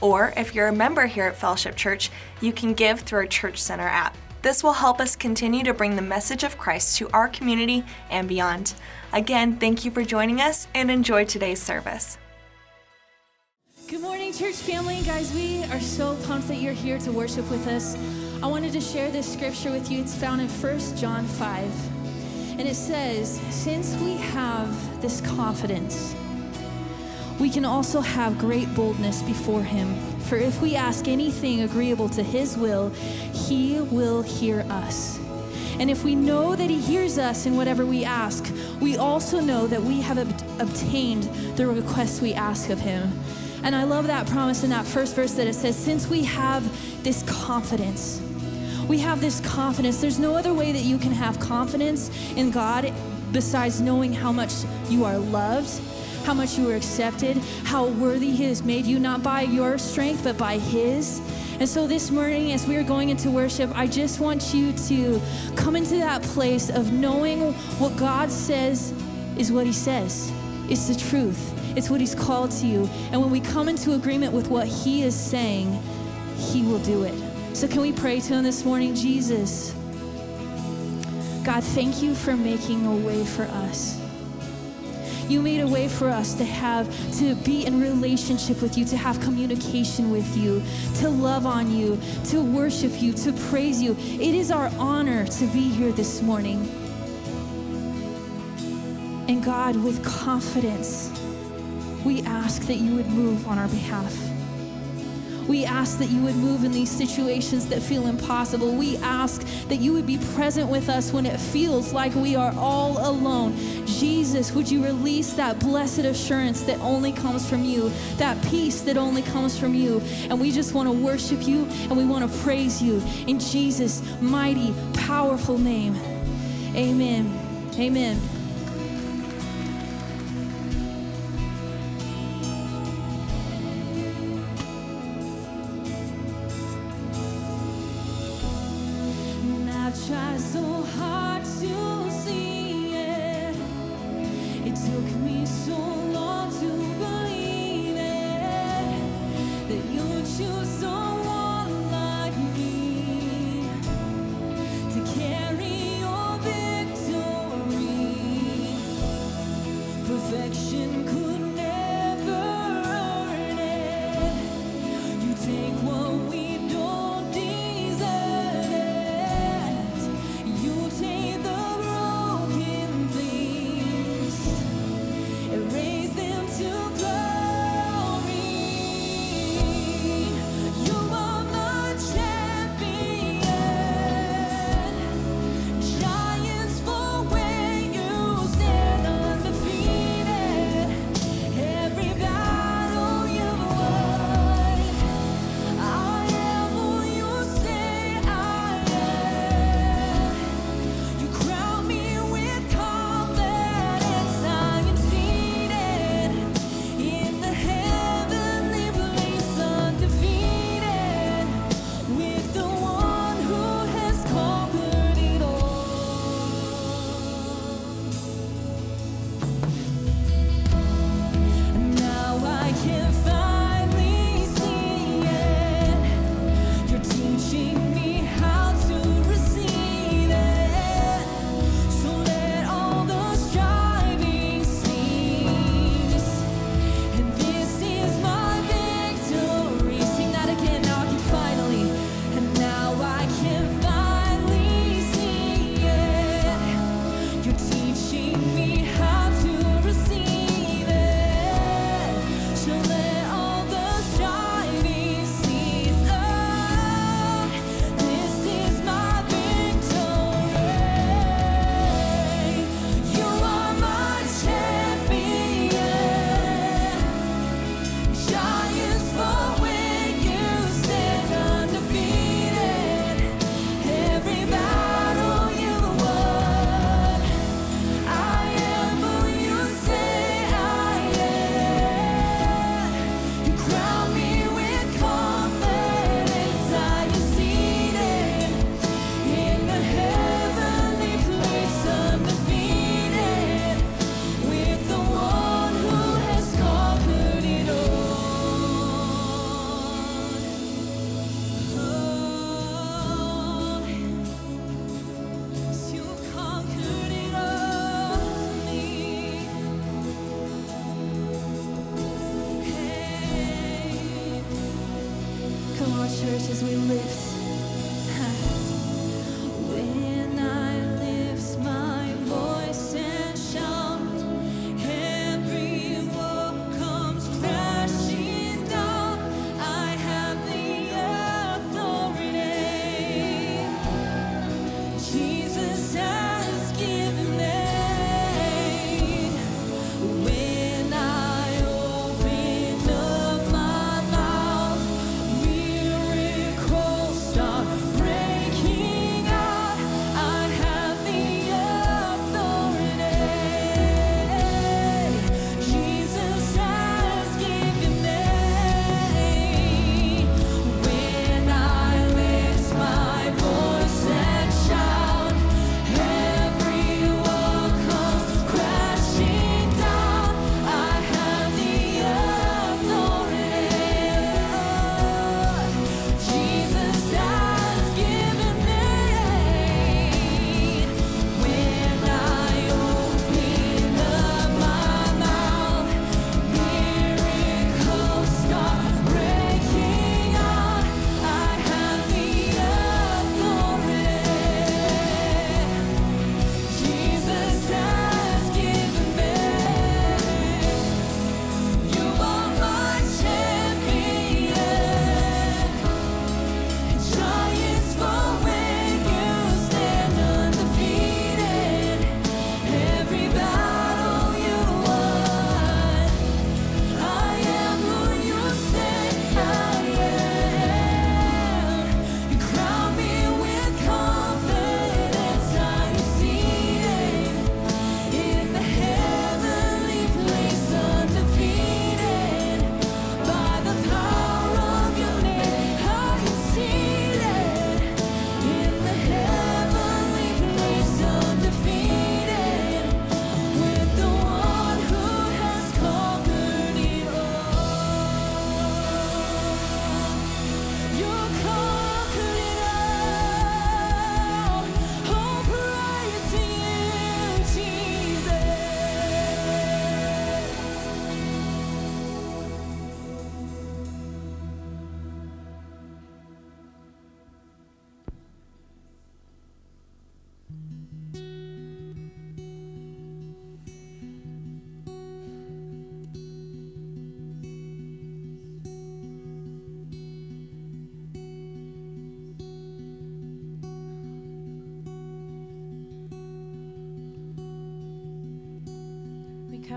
or if you're a member here at Fellowship Church, you can give through our Church Center app. This will help us continue to bring the message of Christ to our community and beyond. Again, thank you for joining us and enjoy today's service. Good morning, church family. Guys, we are so pumped that you're here to worship with us. I wanted to share this scripture with you. It's found in 1 John 5. And it says, Since we have this confidence, we can also have great boldness before Him. For if we ask anything agreeable to His will, He will hear us. And if we know that He hears us in whatever we ask, we also know that we have ob- obtained the requests we ask of Him. And I love that promise in that first verse that it says, Since we have this confidence, we have this confidence. There's no other way that you can have confidence in God besides knowing how much you are loved how much you were accepted, how worthy He has made you, not by your strength, but by His. And so this morning, as we are going into worship, I just want you to come into that place of knowing what God says is what He says. It's the truth, it's what He's called to you. And when we come into agreement with what He is saying, He will do it. So, can we pray to Him this morning? Jesus, God, thank you for making a way for us. You made a way for us to have, to be in relationship with you, to have communication with you, to love on you, to worship you, to praise you. It is our honor to be here this morning. And God, with confidence, we ask that you would move on our behalf. We ask that you would move in these situations that feel impossible. We ask that you would be present with us when it feels like we are all alone. Jesus, would you release that blessed assurance that only comes from you, that peace that only comes from you? And we just want to worship you and we want to praise you in Jesus' mighty, powerful name. Amen. Amen.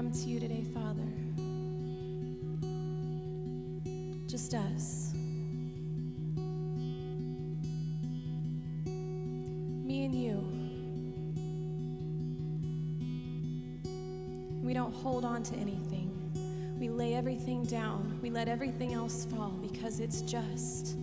come to you today, Father. Just us. Me and you. We don't hold on to anything. We lay everything down. We let everything else fall because it's just.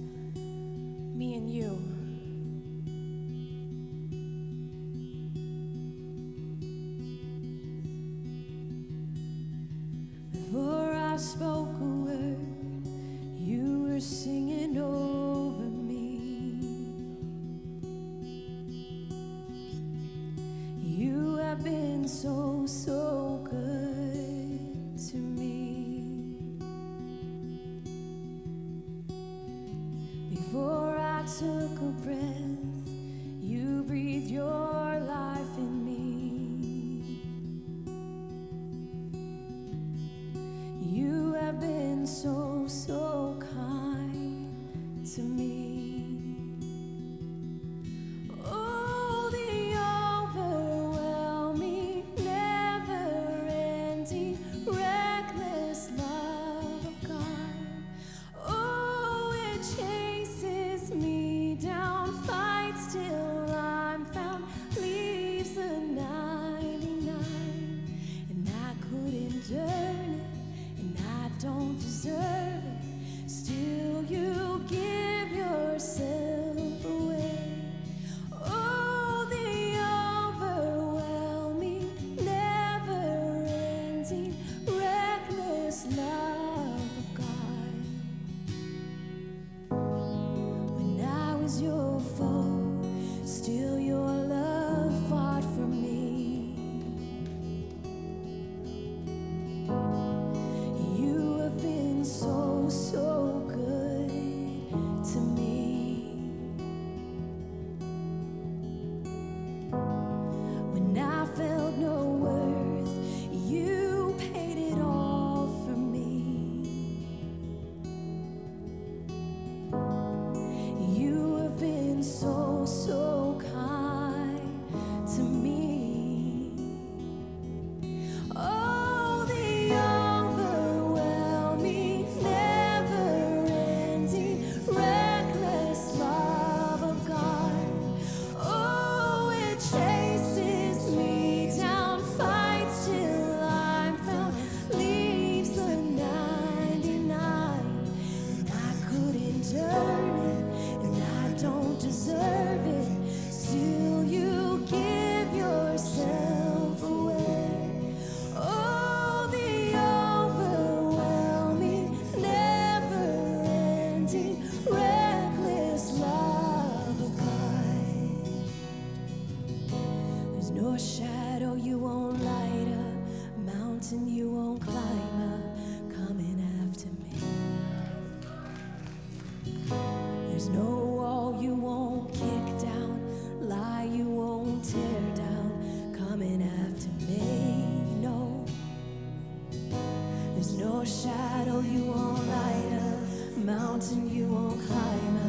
you won't kick down, lie you won't tear down, coming after me. No, there's no shadow you won't light up, mountain you won't climb up.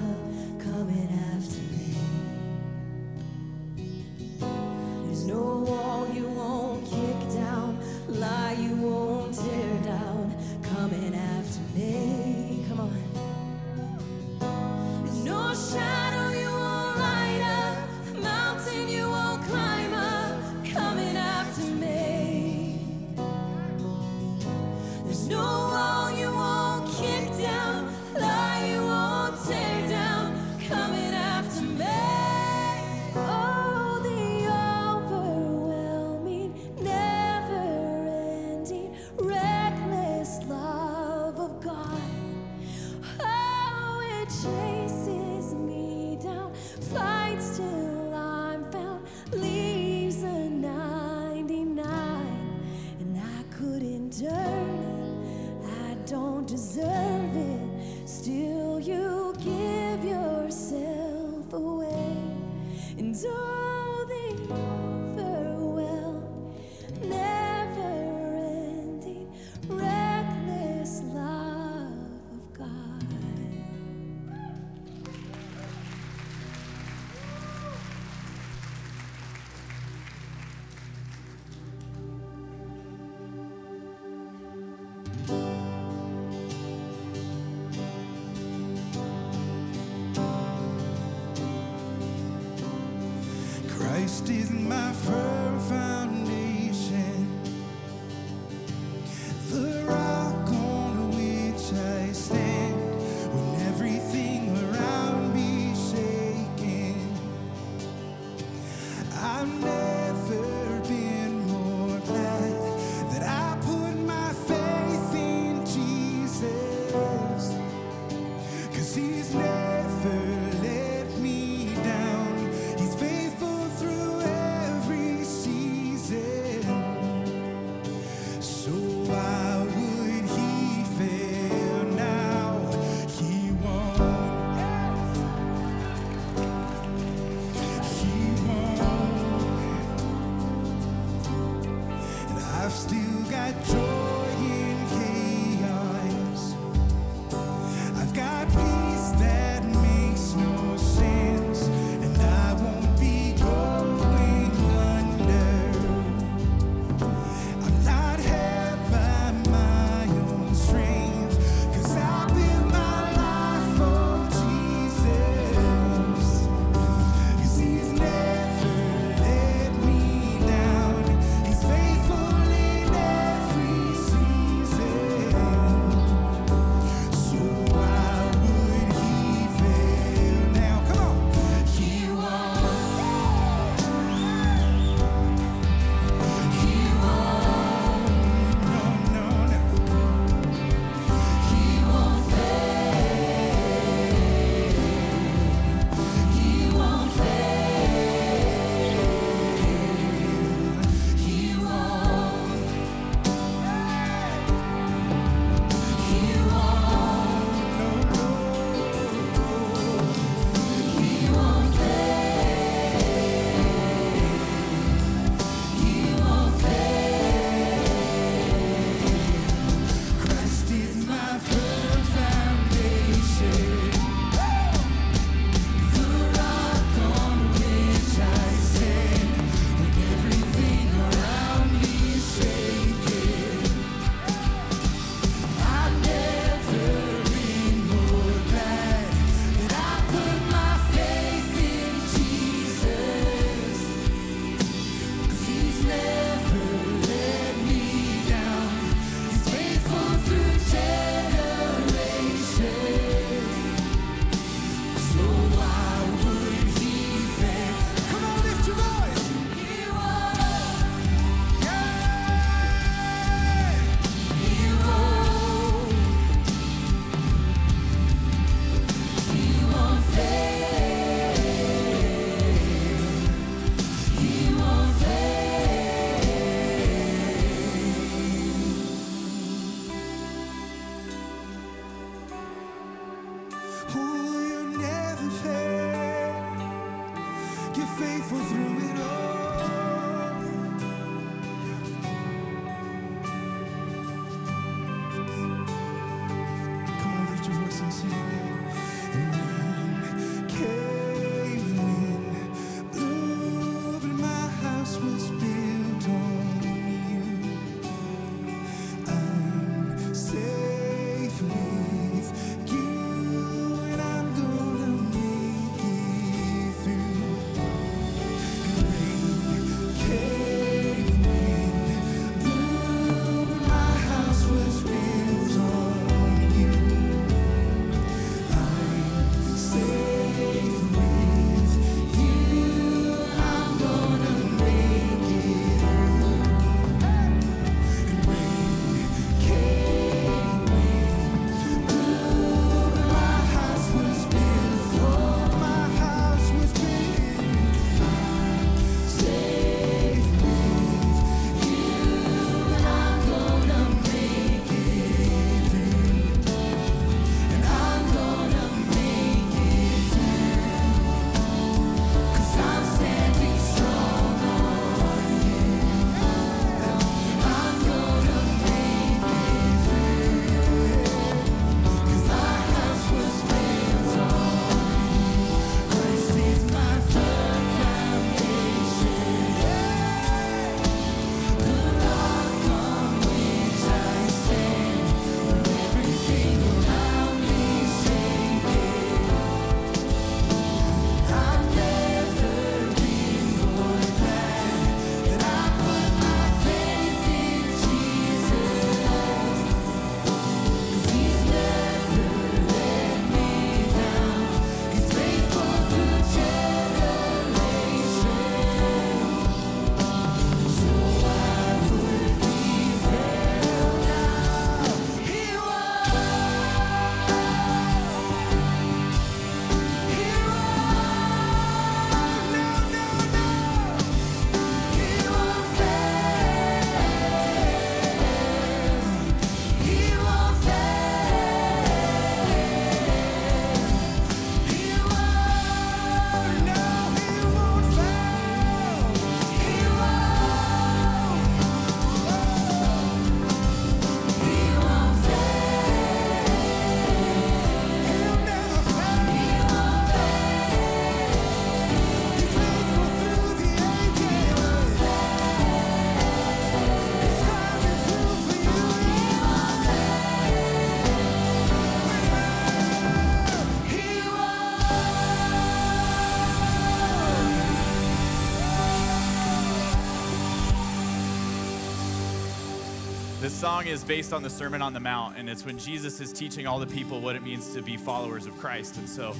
Song is based on the Sermon on the Mount, and it's when Jesus is teaching all the people what it means to be followers of Christ. And so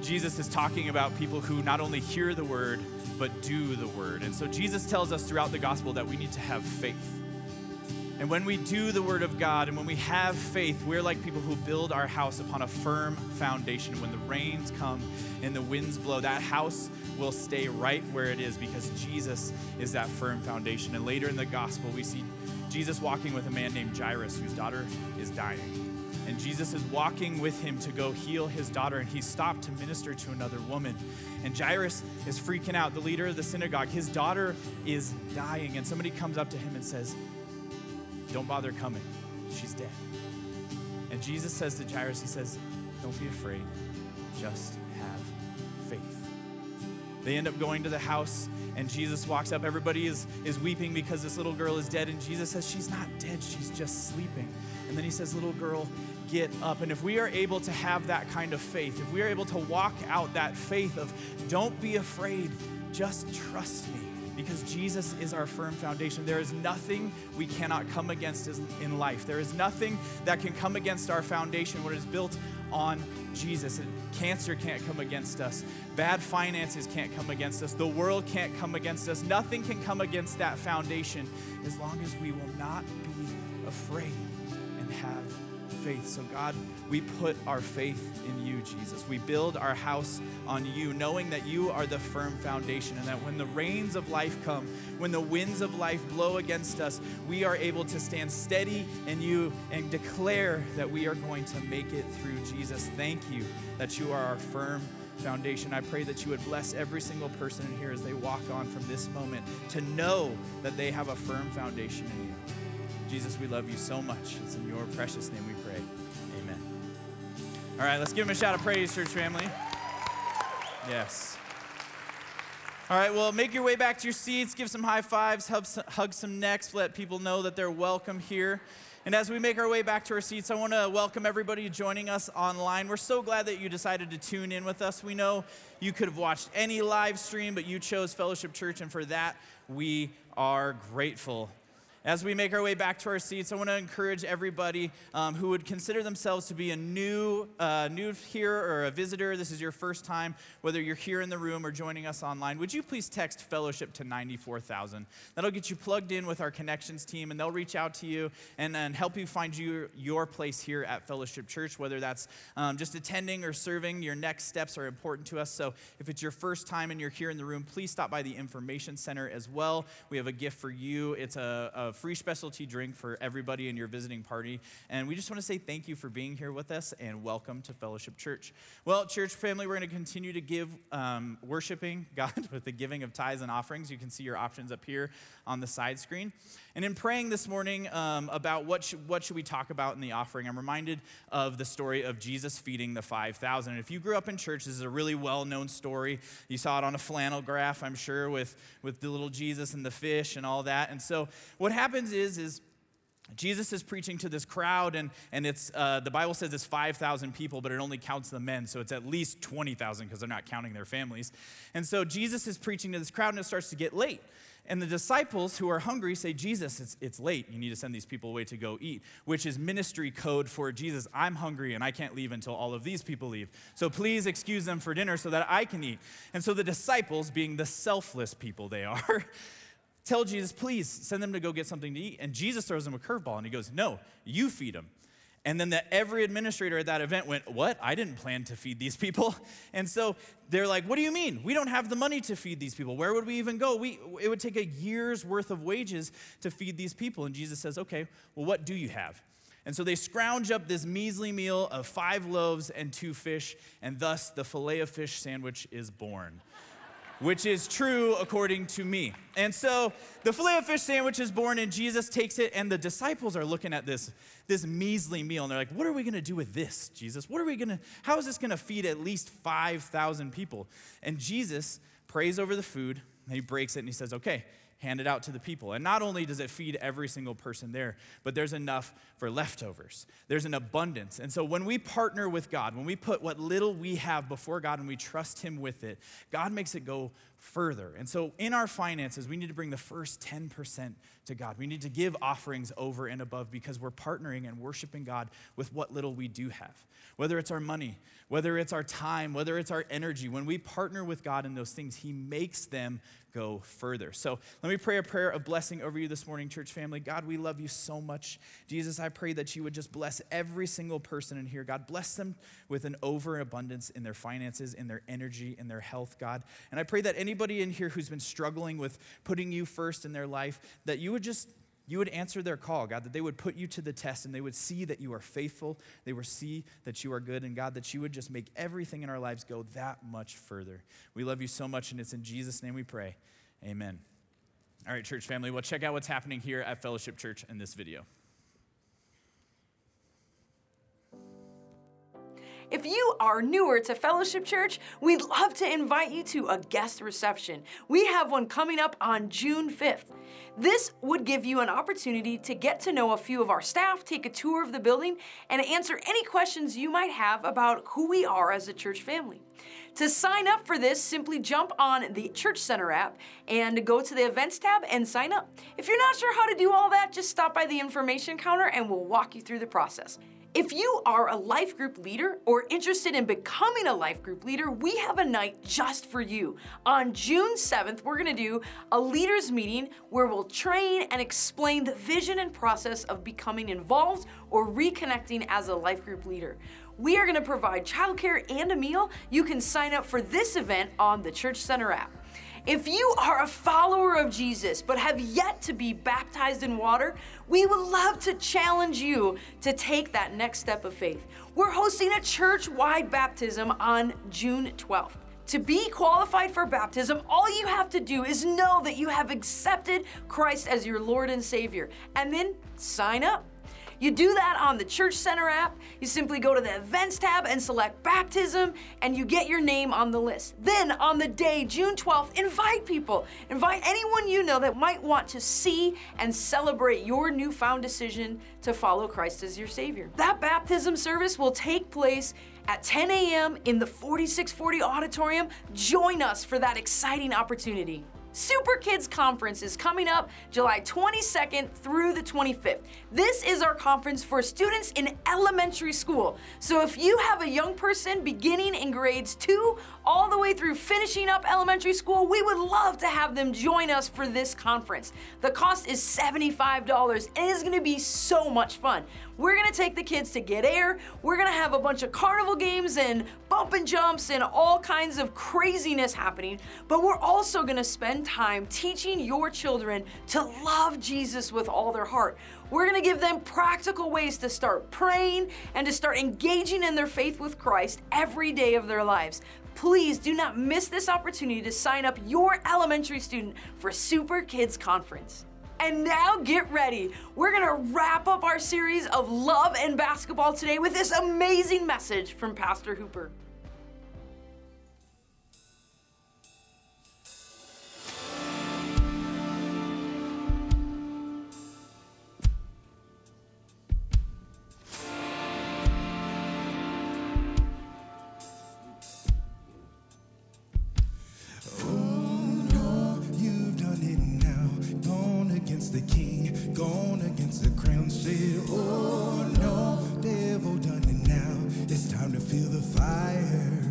Jesus is talking about people who not only hear the word, but do the word. And so Jesus tells us throughout the gospel that we need to have faith. And when we do the word of God and when we have faith, we're like people who build our house upon a firm foundation. When the rains come and the winds blow, that house will stay right where it is because Jesus is that firm foundation. And later in the gospel, we see Jesus walking with a man named Jairus whose daughter is dying. And Jesus is walking with him to go heal his daughter, and he stopped to minister to another woman. And Jairus is freaking out, the leader of the synagogue. His daughter is dying, and somebody comes up to him and says, don't bother coming. She's dead. And Jesus says to Jairus, He says, Don't be afraid, just have. They end up going to the house, and Jesus walks up. Everybody is, is weeping because this little girl is dead. And Jesus says, She's not dead, she's just sleeping. And then he says, Little girl, get up. And if we are able to have that kind of faith, if we are able to walk out that faith of don't be afraid, just trust me, because Jesus is our firm foundation. There is nothing we cannot come against in life. There is nothing that can come against our foundation when it is built on Jesus. And Cancer can't come against us. Bad finances can't come against us. The world can't come against us. Nothing can come against that foundation as long as we will not be afraid and have faith. So, God, we put our faith in you, Jesus. We build our house on you, knowing that you are the firm foundation and that when the rains of life come, when the winds of life blow against us, we are able to stand steady in you and declare that we are going to make it through Jesus. Thank you that you are our firm foundation. I pray that you would bless every single person in here as they walk on from this moment to know that they have a firm foundation in you. Jesus, we love you so much. It's in your precious name we. All right, let's give him a shout of praise, church family. Yes. All right, well, make your way back to your seats, give some high fives, hug, hug some necks, let people know that they're welcome here. And as we make our way back to our seats, I want to welcome everybody joining us online. We're so glad that you decided to tune in with us. We know you could have watched any live stream, but you chose Fellowship Church, and for that, we are grateful. As we make our way back to our seats, I want to encourage everybody um, who would consider themselves to be a new, uh, new here or a visitor. This is your first time, whether you're here in the room or joining us online. Would you please text fellowship to 94,000? That'll get you plugged in with our connections team, and they'll reach out to you and, and help you find you, your place here at Fellowship Church, whether that's um, just attending or serving. Your next steps are important to us. So if it's your first time and you're here in the room, please stop by the Information Center as well. We have a gift for you. It's a, a free specialty drink for everybody in your visiting party. And we just want to say thank you for being here with us and welcome to Fellowship Church. Well, church family, we're going to continue to give um, worshiping God with the giving of tithes and offerings. You can see your options up here on the side screen. And in praying this morning um, about what should, what should we talk about in the offering, I'm reminded of the story of Jesus feeding the 5,000. And if you grew up in church, this is a really well known story. You saw it on a flannel graph, I'm sure, with, with the little Jesus and the fish and all that. And so what happens is, is Jesus is preaching to this crowd, and, and it's, uh, the Bible says it's 5,000 people, but it only counts the men, so it's at least 20,000 because they're not counting their families. And so Jesus is preaching to this crowd, and it starts to get late. And the disciples who are hungry say, Jesus, it's, it's late. You need to send these people away to go eat, which is ministry code for Jesus. I'm hungry and I can't leave until all of these people leave. So please excuse them for dinner so that I can eat. And so the disciples, being the selfless people they are, tell Jesus, please send them to go get something to eat. And Jesus throws them a curveball and he goes, No, you feed them. And then the, every administrator at that event went, What? I didn't plan to feed these people. And so they're like, What do you mean? We don't have the money to feed these people. Where would we even go? We, it would take a year's worth of wages to feed these people. And Jesus says, Okay, well, what do you have? And so they scrounge up this measly meal of five loaves and two fish, and thus the filet of fish sandwich is born which is true according to me. And so the filet of fish sandwich is born, and Jesus takes it, and the disciples are looking at this, this measly meal, and they're like, What are we gonna do with this, Jesus? What are we gonna, how is this gonna feed at least 5,000 people? And Jesus prays over the food, and he breaks it, and he says, Okay, hand it out to the people. And not only does it feed every single person there, but there's enough for leftovers. There's an abundance. And so when we partner with God, when we put what little we have before God and we trust Him with it, God makes it go further. And so in our finances, we need to bring the first 10% to God. We need to give offerings over and above because we're partnering and worshiping God with what little we do have. Whether it's our money, whether it's our time, whether it's our energy, when we partner with God in those things, He makes them go further. So let me pray a prayer of blessing over you this morning, church family. God, we love you so much. Jesus, I pray that you would just bless every single person in here. God, bless them with an overabundance in their finances, in their energy, in their health, God. And I pray that anybody in here who's been struggling with putting you first in their life, that you would just you would answer their call, God, that they would put you to the test and they would see that you are faithful. They would see that you are good, and God, that you would just make everything in our lives go that much further. We love you so much, and it's in Jesus' name we pray. Amen. All right, church family, well, check out what's happening here at Fellowship Church in this video. If you are newer to Fellowship Church, we'd love to invite you to a guest reception. We have one coming up on June 5th. This would give you an opportunity to get to know a few of our staff, take a tour of the building, and answer any questions you might have about who we are as a church family. To sign up for this, simply jump on the Church Center app and go to the events tab and sign up. If you're not sure how to do all that, just stop by the information counter and we'll walk you through the process. If you are a life group leader or interested in becoming a life group leader, we have a night just for you. On June 7th, we're gonna do a leaders meeting where we'll train and explain the vision and process of becoming involved or reconnecting as a life group leader. We are gonna provide childcare and a meal. You can sign up for this event on the Church Center app. If you are a follower of Jesus but have yet to be baptized in water, we would love to challenge you to take that next step of faith. We're hosting a church wide baptism on June 12th. To be qualified for baptism, all you have to do is know that you have accepted Christ as your Lord and Savior, and then sign up. You do that on the Church Center app. You simply go to the Events tab and select Baptism, and you get your name on the list. Then, on the day, June 12th, invite people. Invite anyone you know that might want to see and celebrate your newfound decision to follow Christ as your Savior. That baptism service will take place at 10 a.m. in the 4640 auditorium. Join us for that exciting opportunity. Super Kids Conference is coming up July 22nd through the 25th. This is our conference for students in elementary school. So if you have a young person beginning in grades 2 all the way through finishing up elementary school, we would love to have them join us for this conference. The cost is $75 and it is going to be so much fun. We're gonna take the kids to get air. We're gonna have a bunch of carnival games and bump and jumps and all kinds of craziness happening. But we're also gonna spend time teaching your children to love Jesus with all their heart. We're gonna give them practical ways to start praying and to start engaging in their faith with Christ every day of their lives. Please do not miss this opportunity to sign up your elementary student for Super Kids Conference. And now get ready. We're gonna wrap up our series of love and basketball today with this amazing message from Pastor Hooper. The king, gone against the crown. Said, Oh no, devil done it now. It's time to feel the fire.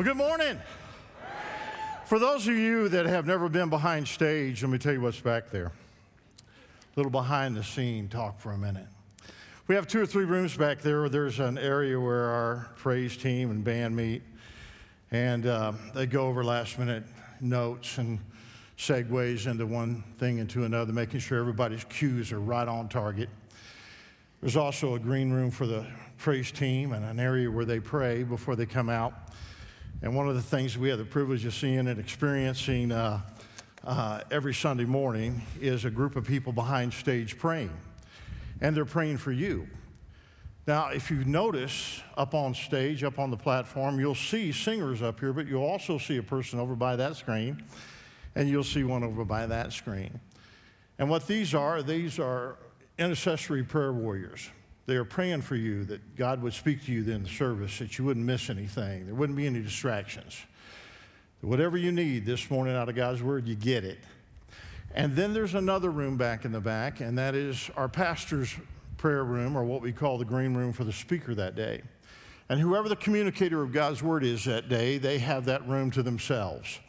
Well, good morning. For those of you that have never been behind stage, let me tell you what's back there. A little behind the scene talk for a minute. We have two or three rooms back there. There's an area where our praise team and band meet, and uh, they go over last minute notes and segues into one thing into another, making sure everybody's cues are right on target. There's also a green room for the praise team and an area where they pray before they come out. And one of the things we have the privilege of seeing and experiencing uh, uh, every Sunday morning is a group of people behind stage praying. And they're praying for you. Now, if you notice up on stage, up on the platform, you'll see singers up here, but you'll also see a person over by that screen, and you'll see one over by that screen. And what these are, these are intercessory prayer warriors. They are praying for you that God would speak to you then in the service, that you wouldn't miss anything, there wouldn't be any distractions. Whatever you need this morning out of God's Word, you get it. And then there's another room back in the back, and that is our pastor's prayer room, or what we call the green room for the speaker that day. And whoever the communicator of God's Word is that day, they have that room to themselves.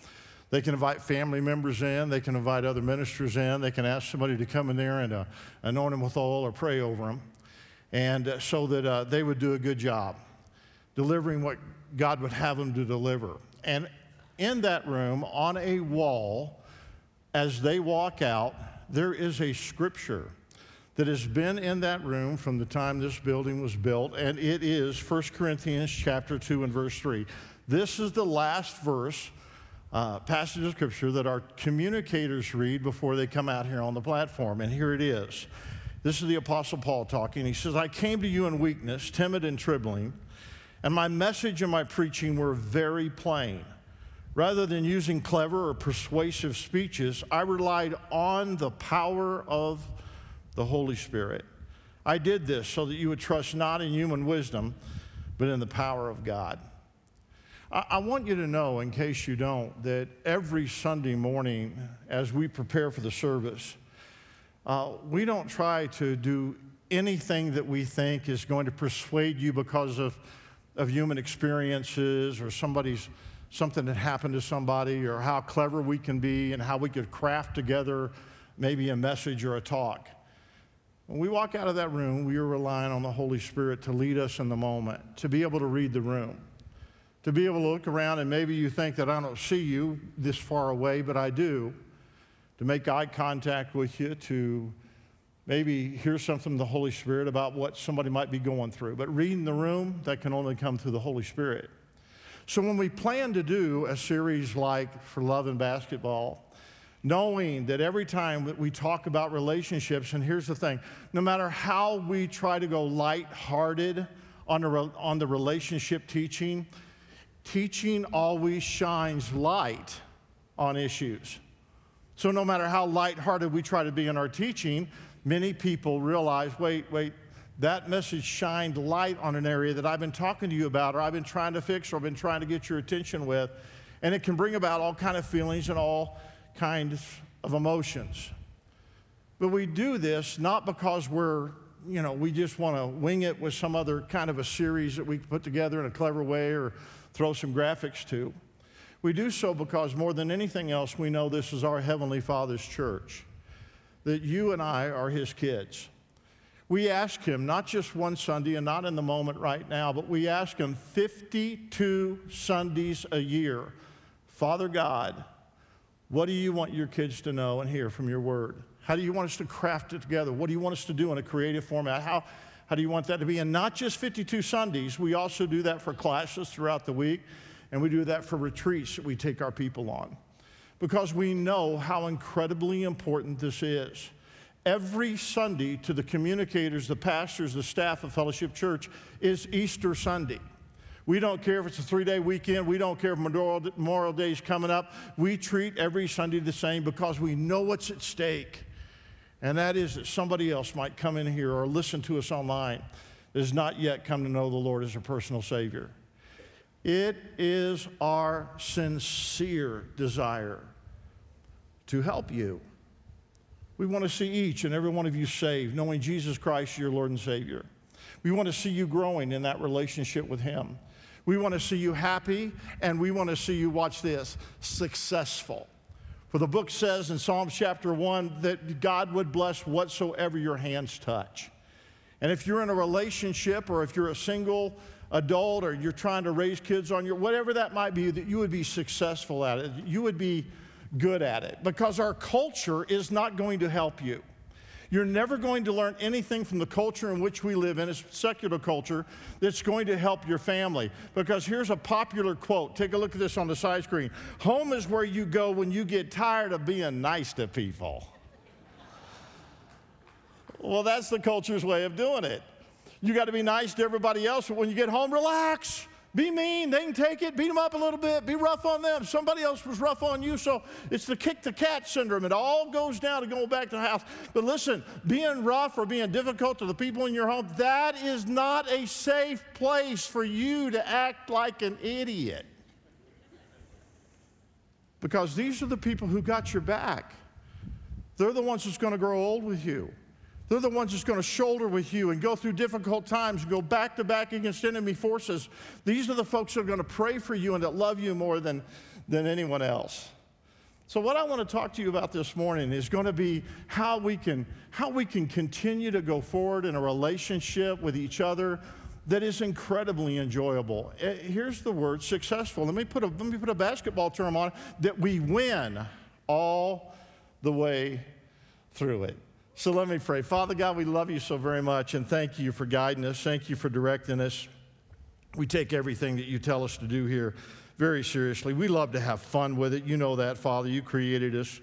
They can invite family members in, they can invite other ministers in, they can ask somebody to come in there and uh, anoint them with oil or pray over them and uh, so that uh, they would do a good job delivering what God would have them to deliver. And in that room, on a wall, as they walk out, there is a scripture that has been in that room from the time this building was built, and it is 1 Corinthians chapter 2 and verse 3. This is the last verse, uh, passage of scripture that our communicators read before they come out here on the platform, and here it is. This is the Apostle Paul talking. He says, I came to you in weakness, timid and trembling, and my message and my preaching were very plain. Rather than using clever or persuasive speeches, I relied on the power of the Holy Spirit. I did this so that you would trust not in human wisdom, but in the power of God. I, I want you to know, in case you don't, that every Sunday morning as we prepare for the service, uh, we don't try to do anything that we think is going to persuade you because of, of human experiences or somebody's something that happened to somebody or how clever we can be and how we could craft together maybe a message or a talk. When we walk out of that room, we are relying on the Holy Spirit to lead us in the moment, to be able to read the room, to be able to look around and maybe you think that I don't see you this far away, but I do to make eye contact with you, to maybe hear something from the Holy Spirit about what somebody might be going through. But reading the room, that can only come through the Holy Spirit. So when we plan to do a series like For Love and Basketball, knowing that every time that we talk about relationships, and here's the thing no matter how we try to go light-hearted on, on the relationship teaching, teaching always shines light on issues. So, no matter how lighthearted we try to be in our teaching, many people realize wait, wait, that message shined light on an area that I've been talking to you about, or I've been trying to fix, or I've been trying to get your attention with. And it can bring about all kind of feelings and all kinds of emotions. But we do this not because we're, you know, we just want to wing it with some other kind of a series that we put together in a clever way or throw some graphics to. We do so because more than anything else, we know this is our Heavenly Father's church, that you and I are His kids. We ask Him, not just one Sunday and not in the moment right now, but we ask Him 52 Sundays a year Father God, what do you want your kids to know and hear from your word? How do you want us to craft it together? What do you want us to do in a creative format? How, how do you want that to be? And not just 52 Sundays, we also do that for classes throughout the week. And we do that for retreats that we take our people on because we know how incredibly important this is. Every Sunday to the communicators, the pastors, the staff of Fellowship Church is Easter Sunday. We don't care if it's a three day weekend. We don't care if Memorial Day is coming up. We treat every Sunday the same because we know what's at stake. And that is that somebody else might come in here or listen to us online that has not yet come to know the Lord as a personal Savior. It is our sincere desire to help you. We want to see each and every one of you saved, knowing Jesus Christ, your Lord and Savior. We want to see you growing in that relationship with Him. We want to see you happy, and we want to see you, watch this, successful. For the book says in Psalms chapter 1 that God would bless whatsoever your hands touch. And if you're in a relationship or if you're a single adult or you're trying to raise kids on your, whatever that might be, that you would be successful at it. You would be good at it because our culture is not going to help you. You're never going to learn anything from the culture in which we live in, it's secular culture, that's going to help your family. Because here's a popular quote. Take a look at this on the side screen. Home is where you go when you get tired of being nice to people. Well, that's the culture's way of doing it. You got to be nice to everybody else, but when you get home, relax. Be mean. They can take it. Beat them up a little bit. Be rough on them. Somebody else was rough on you. So it's the kick the cat syndrome. It all goes down to going back to the house. But listen, being rough or being difficult to the people in your home, that is not a safe place for you to act like an idiot. Because these are the people who got your back. They're the ones that's going to grow old with you. They're the ones that's going to shoulder with you and go through difficult times and go back to back against enemy forces. These are the folks that are going to pray for you and that love you more than, than anyone else. So, what I want to talk to you about this morning is going to be how we can, how we can continue to go forward in a relationship with each other that is incredibly enjoyable. Eh, Here's the word successful. Let me put a, let me put a basketball term on it that we win all the way through it. So let me pray. Father God, we love you so very much and thank you for guiding us. Thank you for directing us. We take everything that you tell us to do here very seriously. We love to have fun with it. You know that, Father. You created us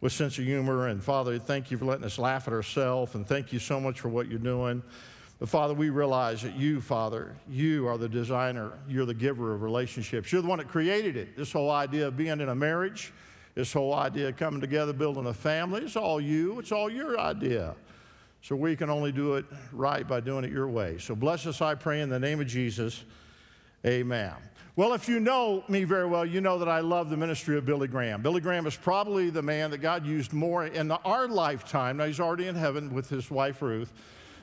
with sense of humor. And Father, thank you for letting us laugh at ourselves. And thank you so much for what you're doing. But Father, we realize that you, Father, you are the designer. You're the giver of relationships. You're the one that created it. This whole idea of being in a marriage, this whole idea of coming together, building a family, it's all you. It's all your idea. So we can only do it right by doing it your way. So bless us, I pray, in the name of Jesus. Amen. Well, if you know me very well, you know that I love the ministry of Billy Graham. Billy Graham is probably the man that God used more in our lifetime. Now, he's already in heaven with his wife Ruth,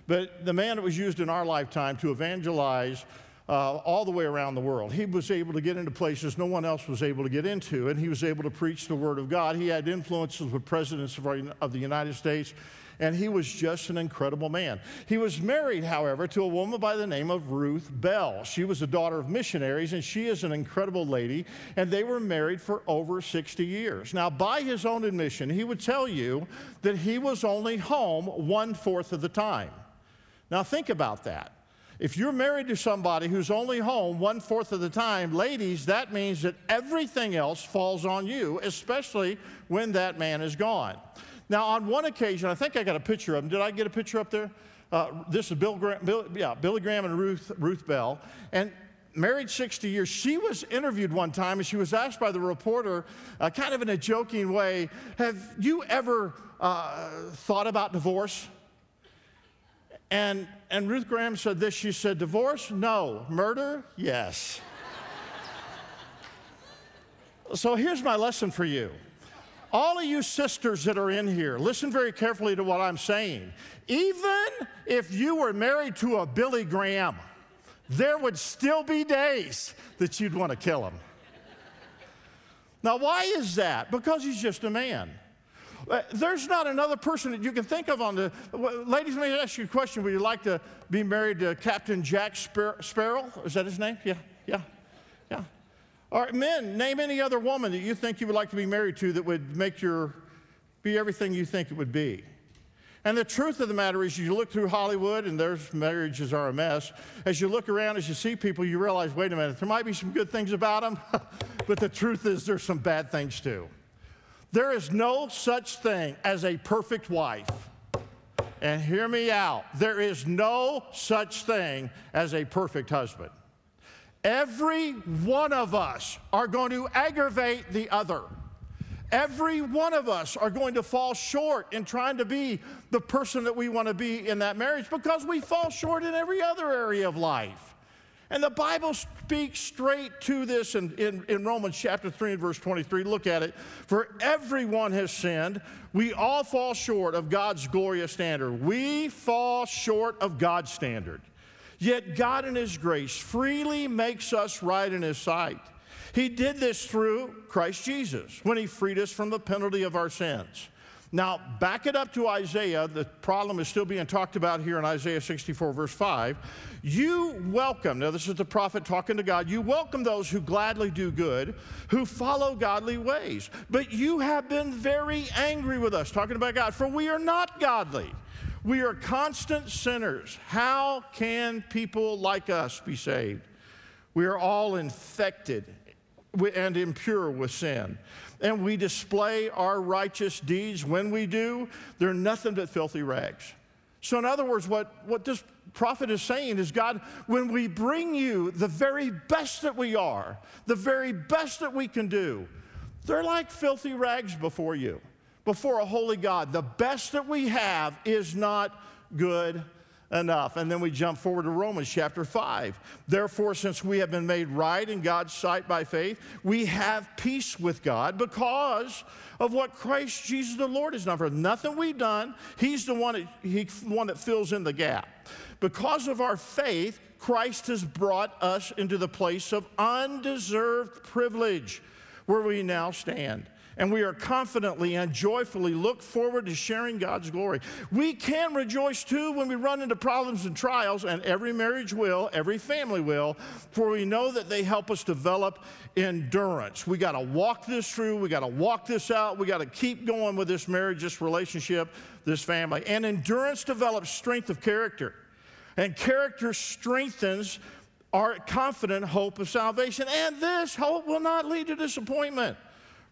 but the man that was used in our lifetime to evangelize uh, all the way around the world. He was able to get into places no one else was able to get into, and he was able to preach the Word of God. He had influences with presidents of, our, of the United States and he was just an incredible man. He was married, however, to a woman by the name of Ruth Bell. She was a daughter of missionaries, and she is an incredible lady, and they were married for over 60 years. Now, by his own admission, he would tell you that he was only home one fourth of the time. Now, think about that. If you're married to somebody who's only home one fourth of the time, ladies, that means that everything else falls on you, especially when that man is gone. Now, on one occasion, I think I got a picture of him. Did I get a picture up there? Uh, this is Bill Graham, Bill, yeah, Billy Graham and Ruth, Ruth Bell. And married 60 years. She was interviewed one time and she was asked by the reporter, uh, kind of in a joking way, Have you ever uh, thought about divorce? And, and Ruth Graham said this She said, Divorce? No. Murder? Yes. so here's my lesson for you. All of you sisters that are in here, listen very carefully to what I'm saying. Even if you were married to a Billy Graham, there would still be days that you'd want to kill him. Now, why is that? Because he's just a man. Uh, There's not another person that you can think of on the. Ladies, let me ask you a question. Would you like to be married to Captain Jack Spar- Sparrow? Is that his name? Yeah, yeah, yeah. All right, men, name any other woman that you think you would like to be married to that would make your be everything you think it would be. And the truth of the matter is, you look through Hollywood and there's marriages are a mess. As you look around, as you see people, you realize, wait a minute, there might be some good things about them, but the truth is, there's some bad things too. There is no such thing as a perfect wife. And hear me out there is no such thing as a perfect husband. Every one of us are going to aggravate the other. Every one of us are going to fall short in trying to be the person that we want to be in that marriage because we fall short in every other area of life. And the Bible speaks straight to this in, in, in, Romans chapter 3 and verse 23. Look at it. For everyone has sinned. We all fall short of God's glorious standard. We fall short of God's standard. Yet God, in His grace, freely makes us right in His sight. He did this through Christ Jesus when He freed us from the penalty of our sins. Now, back it up to Isaiah. The problem is still being talked about here in Isaiah 64, verse 5. You welcome, now this is the prophet talking to God, you welcome those who gladly do good, who follow godly ways. But you have been very angry with us, talking about God, for we are not godly. We are constant sinners. How can people like us be saved? We are all infected and impure with sin and we display our righteous deeds when we do, they're nothing but filthy rags. So, in other words, what, what this prophet is saying is God, when we bring you the very best that we are, the very best that we can do, they're like filthy rags before you, before a holy God. The best that we have is not good enough. And then we jump forward to Romans chapter 5. Therefore, since we have been made right in God's sight by faith, we have peace with God because of what Christ Jesus the Lord has done for us. Nothing we've done, He's the one that, the one that fills in the gap. Because of our faith, Christ has brought us into the place of undeserved privilege where we now stand and we are confidently and joyfully look forward to sharing God's glory. We can rejoice too when we run into problems and trials, and every marriage will, every family will, for we know that they help us develop endurance. We got to walk this through, we got to walk this out, we got to keep going with this marriage, this relationship, this family. And endurance develops strength of character, and character strengthens our confident hope of salvation. And this hope will not lead to disappointment.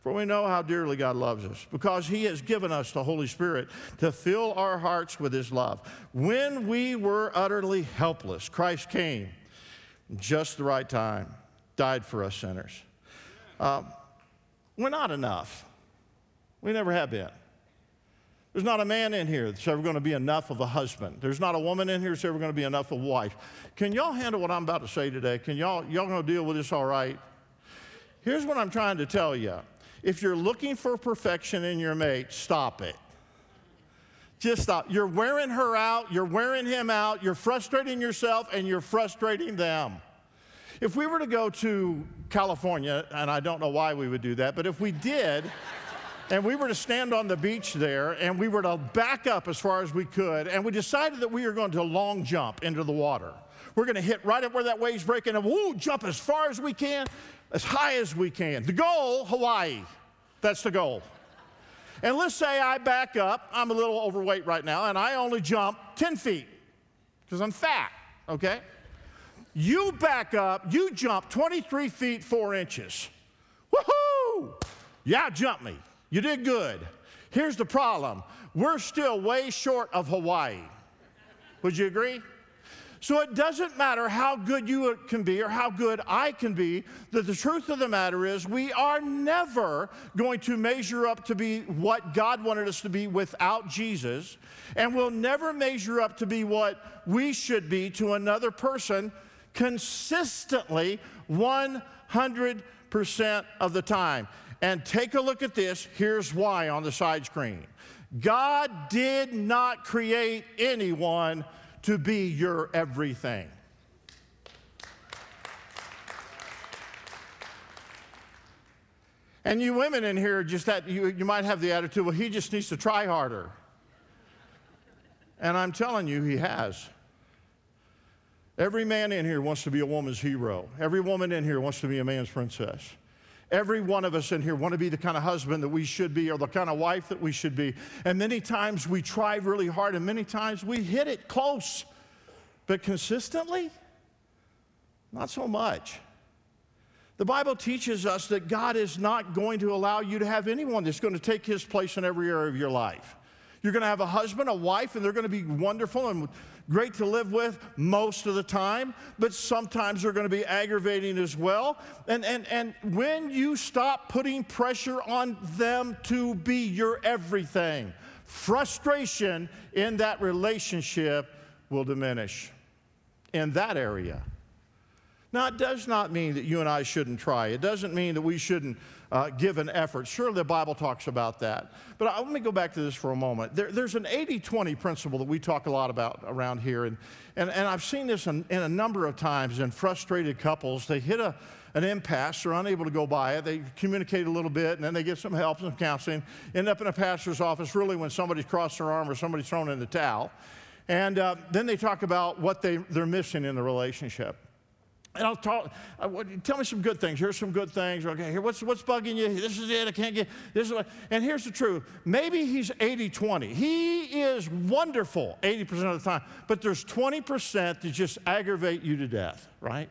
For we know how dearly God loves us, because He has given us the Holy Spirit to fill our hearts with His love. When we were utterly helpless, Christ came just the right time, died for us sinners. Um, we're not enough. We never have been. There's not a man in here that's ever going to be enough of a husband. There's not a woman in here that's ever going to be enough of a wife. Can y'all handle what I'm about to say today? Can y'all, y'all going to deal with this all right? Here's what I'm trying to tell you. If you're looking for perfection in your mate, stop it. Just stop. You're wearing her out, you're wearing him out, you're frustrating yourself, and you're frustrating them. If we were to go to California, and I don't know why we would do that, but if we did, and we were to stand on the beach there, and we were to back up as far as we could, and we decided that we were going to long jump into the water. We're going to hit right up where that wave's breaking, and woo, jump as far as we can as high as we can. The goal, Hawaii. That's the goal. And let's say I back up, I'm a little overweight right now, and I only jump 10 feet because I'm fat, okay? You back up, you jump 23 feet 4 inches. Woohoo! Yeah, jump me. You did good. Here's the problem we're still way short of Hawaii. Would you agree? So it doesn't matter how good you can be or how good I can be, that the truth of the matter is we are never going to measure up to be what God wanted us to be without Jesus, and we'll never measure up to be what we should be to another person consistently 100% of the time. And take a look at this. Here's why on the side screen God did not create anyone to be your everything. And you women in here, just that you, you might have the attitude, well, he just needs to try harder. And I'm telling you, he has. Every man in here wants to be a woman's hero. Every woman in here wants to be a man's princess. Every one of us in here want to be the kind of husband that we should be or the kind of wife that we should be. And many times we try really hard and many times we hit it close. But consistently, not so much. The Bible teaches us that God is not going to allow you to have anyone that's going to take his place in every area of your life. You're going to have a husband, a wife, and they're going to be wonderful and great to live with most of the time, but sometimes they're going to be aggravating as well. And, and, and when you stop putting pressure on them to be your everything, frustration in that relationship will diminish in that area. Now, it does not mean that you and I shouldn't try. It doesn't mean that we shouldn't uh, effort. Surely the Bible talks about that. But I, let me go back to this for a moment. There, there's an 80 20 principle that we talk a lot about around here. And, and, and I've seen this in, in a number of times in frustrated couples. They hit a, an impasse, they're unable to go by it. They communicate a little bit, and then they get some help, some counseling, end up in a pastor's office really when somebody's crossed their arm or somebody's thrown in the towel. And uh, then they talk about what they, they're missing in the relationship. And I'll talk, uh, tell me some good things. Here's some good things. Okay, here, what's, what's bugging you? This is it. I can't get this. Is what, and here's the truth. Maybe he's 80 20. He is wonderful 80% of the time, but there's 20% that just aggravate you to death, right?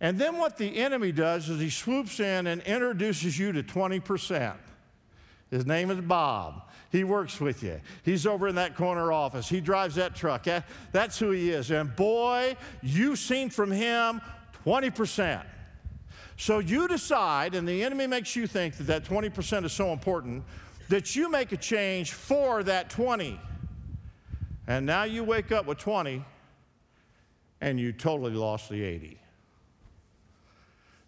And then what the enemy does is he swoops in and introduces you to 20%. His name is Bob. He works with you. He's over in that corner office. He drives that truck. Eh, that's who he is. And boy, you've seen from him 20%. So you decide, and the enemy makes you think that that 20% is so important that you make a change for that 20. And now you wake up with 20 and you totally lost the 80.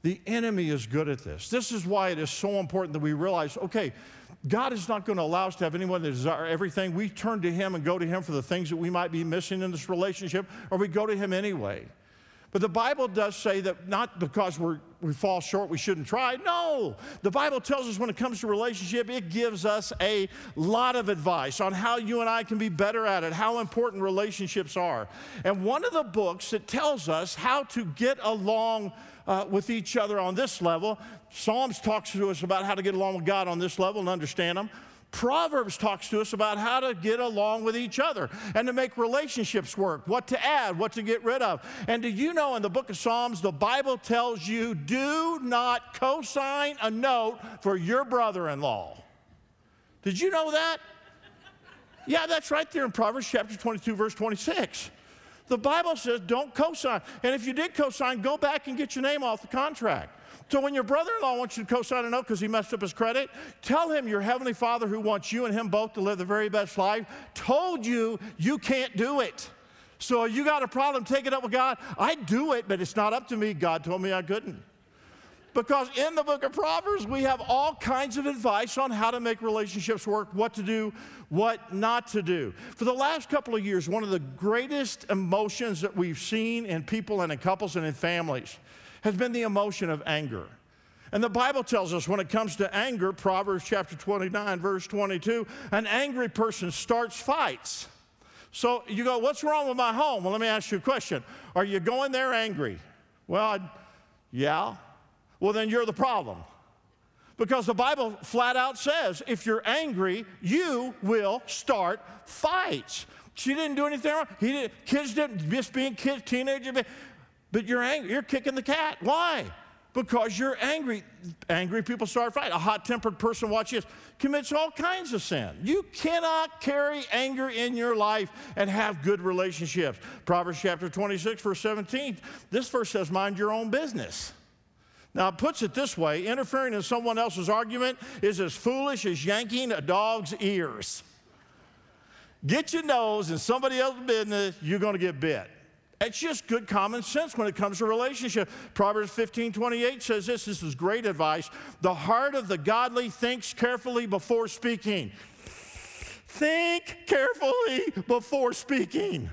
The enemy is good at this. This is why it is so important that we realize okay, God is not going to allow us to have anyone that desire everything. We turn to Him and go to Him for the things that we might be missing in this relationship, or we go to Him anyway. But the Bible does say that not because we're, we fall short, we shouldn't try. No. The Bible tells us when it comes to relationship, it gives us a lot of advice on how you and I can be better at it, how important relationships are. And one of the books that tells us how to get along uh, with each other on this level. Psalms talks to us about how to get along with God on this level and understand Him. Proverbs talks to us about how to get along with each other and to make relationships work, what to add, what to get rid of. And do you know in the book of Psalms, the Bible tells you do not co sign a note for your brother in law. Did you know that? Yeah, that's right there in Proverbs chapter 22, verse 26. The Bible says don't cosign. And if you did cosign, go back and get your name off the contract. So when your brother in law wants you to co sign a note because he messed up his credit, tell him your Heavenly Father, who wants you and him both to live the very best life, told you you can't do it. So you got a problem, take it up with God. I do it, but it's not up to me. God told me I couldn't. Because in the book of Proverbs, we have all kinds of advice on how to make relationships work, what to do, what not to do. For the last couple of years, one of the greatest emotions that we've seen in people and in couples and in families has been the emotion of anger. And the Bible tells us when it comes to anger, Proverbs chapter 29, verse 22, an angry person starts fights. So you go, What's wrong with my home? Well, let me ask you a question. Are you going there angry? Well, I'd, yeah well, then you're the problem. Because the Bible flat out says if you're angry, you will start fights. She didn't do anything wrong. He didn't, kids didn't, just being kids, teenagers, but you're angry. You're kicking the cat. Why? Because you're angry. Angry people start fighting. A hot tempered person, watch this, commits all kinds of sin. You cannot carry anger in your life and have good relationships. Proverbs chapter 26, verse 17, this verse says, Mind your own business. Now, it puts it this way interfering in someone else's argument is as foolish as yanking a dog's ears. Get your nose in somebody else's business, you're going to get bit. It's just good common sense when it comes to relationship. Proverbs 15 28 says this this is great advice. The heart of the godly thinks carefully before speaking. Think carefully before speaking.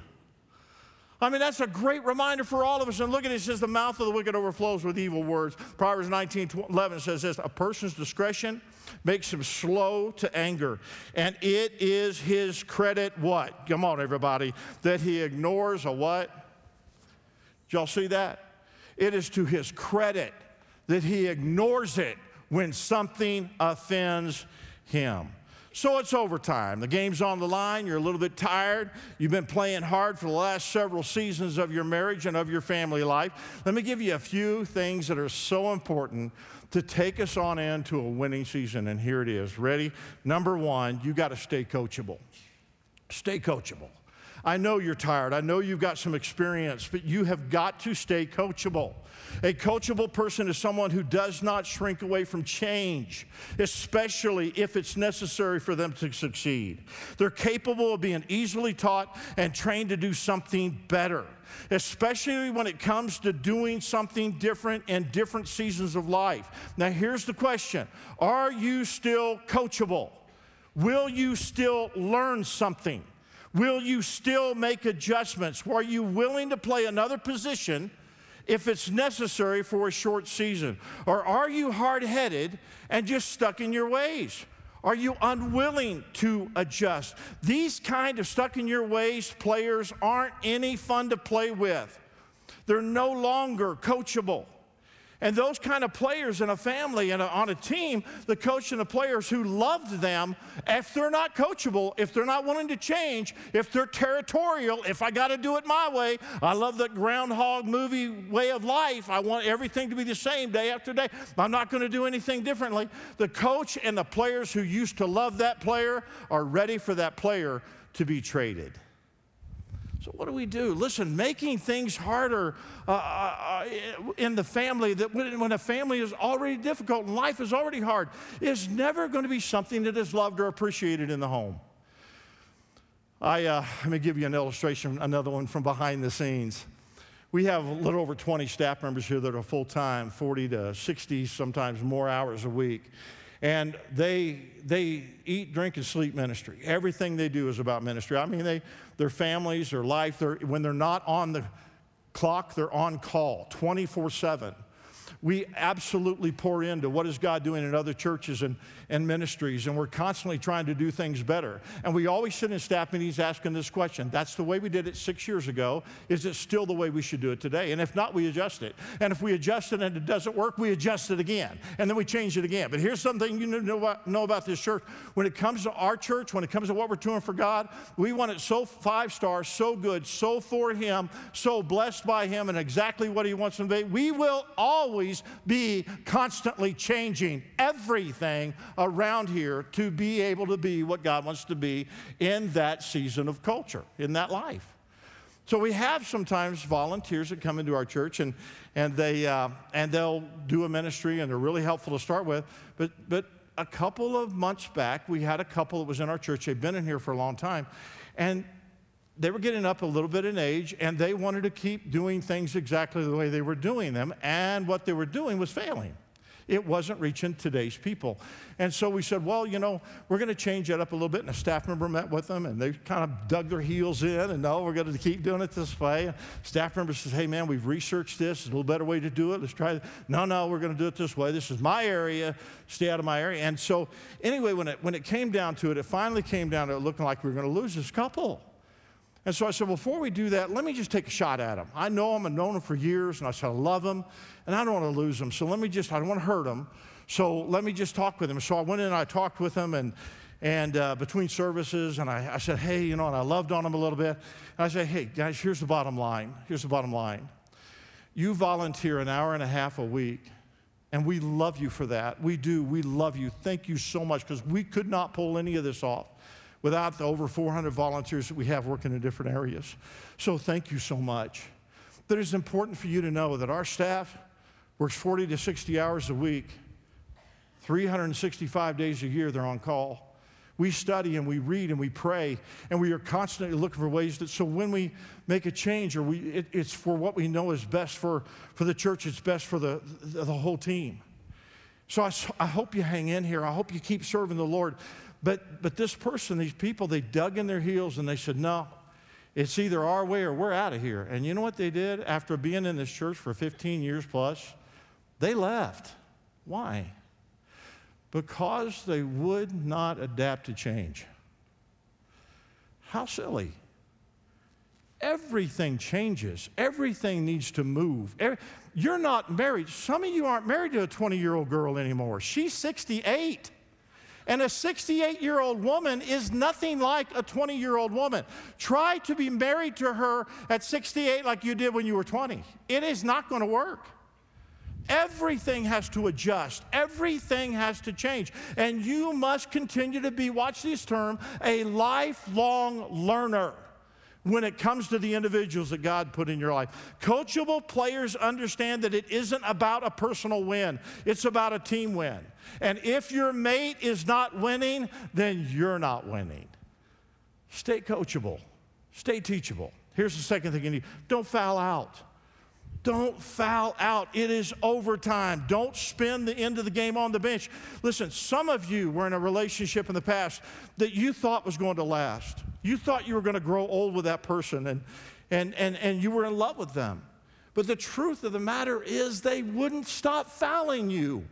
I mean, that's a great reminder for all of us. And look at it, it says, the mouth of the wicked overflows with evil words. Proverbs 19 11 says this a person's discretion makes him slow to anger. And it is his credit, what? Come on, everybody, that he ignores a what? Did y'all see that? It is to his credit that he ignores it when something offends him. So it's overtime. The game's on the line. You're a little bit tired. You've been playing hard for the last several seasons of your marriage and of your family life. Let me give you a few things that are so important to take us on into a winning season. And here it is. Ready? Number one, you got to stay coachable. Stay coachable. I know you're tired. I know you've got some experience, but you have got to stay coachable. A coachable person is someone who does not shrink away from change, especially if it's necessary for them to succeed. They're capable of being easily taught and trained to do something better, especially when it comes to doing something different in different seasons of life. Now, here's the question Are you still coachable? Will you still learn something? Will you still make adjustments? Are you willing to play another position if it's necessary for a short season? Or are you hard headed and just stuck in your ways? Are you unwilling to adjust? These kind of stuck in your ways players aren't any fun to play with. They're no longer coachable. And those kind of players in a family and on a team, the coach and the players who loved them, if they're not coachable, if they're not willing to change, if they're territorial, if I got to do it my way, I love the groundhog movie way of life. I want everything to be the same day after day. I'm not going to do anything differently. The coach and the players who used to love that player are ready for that player to be traded. So, what do we do? Listen, making things harder uh, uh, in the family, that when, when, a family is already difficult and life is already hard, is never going to be something that is loved or appreciated in the home. I, uh, let me give you an illustration, another one from behind the scenes. We have a little over 20 staff members here that are full time, 40 to 60, sometimes more hours a week. And they, they eat, drink, and sleep ministry. Everything they do is about ministry. I mean, they, their families, their life, when they're not on the clock, they're on call 24 7 we absolutely pour into what is God doing in other churches and, and ministries, and we're constantly trying to do things better. And we always sit in staff meetings asking this question that's the way we did it six years ago. Is it still the way we should do it today? And if not, we adjust it. And if we adjust it and it doesn't work, we adjust it again. And then we change it again. But here's something you know about, know about this church. When it comes to our church, when it comes to what we're doing for God, we want it so five stars, so good, so for Him, so blessed by Him, and exactly what He wants to be. We will always always be constantly changing everything around here to be able to be what God wants to be in that season of culture, in that life. So we have sometimes volunteers that come into our church and, and, they, uh, and they'll do a ministry and they're really helpful to start with. But, but a couple of months back, we had a couple that was in our church. They've been in here for a long time. And they were getting up a little bit in age and they wanted to keep doing things exactly the way they were doing them. And what they were doing was failing. It wasn't reaching today's people. And so we said, well, you know, we're going to change that up a little bit. And a staff member met with them and they kind of dug their heels in and no, we're going to keep doing it this way. And staff member says, hey, man, we've researched this. It's a little better way to do it. Let's try it. No, no, we're going to do it this way. This is my area. Stay out of my area. And so, anyway, when it, when it came down to it, it finally came down to it looking like we were going to lose this couple. And so I said, before we do that, let me just take a shot at him. I know him, I've known him for years, and I said, I love him, and I don't want to lose him. So let me just, I don't want to hurt him. So let me just talk with him. So I went in and I talked with him, and, and uh, between services, and I, I said, hey, you know, and I loved on him a little bit. And I said, hey, guys, here's the bottom line. Here's the bottom line. You volunteer an hour and a half a week, and we love you for that. We do. We love you. Thank you so much, because we could not pull any of this off without the over 400 volunteers that we have working in different areas. So thank you so much. But it's important for you to know that our staff works 40 to 60 hours a week, 365 days a year, they're on call. We study and we read and we pray, and we are constantly looking for ways that so when we make a change or we, it, it's for what we know is best for, for the church, it's best for the, the, the whole team. So I, I hope you hang in here. I hope you keep serving the Lord. But, but this person, these people, they dug in their heels and they said, no, it's either our way or we're out of here. And you know what they did after being in this church for 15 years plus? They left. Why? Because they would not adapt to change. How silly. Everything changes, everything needs to move. You're not married. Some of you aren't married to a 20 year old girl anymore. She's 68. And a 68 year old woman is nothing like a 20 year old woman. Try to be married to her at 68 like you did when you were 20. It is not going to work. Everything has to adjust. Everything has to change. And you must continue to be, watch this term, a lifelong learner. when it comes to the individuals that God put in your life. Coachable players understand that it isn't about a personal win, it's about a team win. And if your mate is not winning, then you're not winning. Stay coachable, stay teachable. Here's the second thing you need don't foul out. Don't foul out. It is overtime. Don't spend the end of the game on the bench. Listen, some of you were in a relationship in the past that you thought was going to last. You thought you were going to grow old with that person and, and, and, and you were in love with them. But the truth of the matter is, they wouldn't stop fouling you.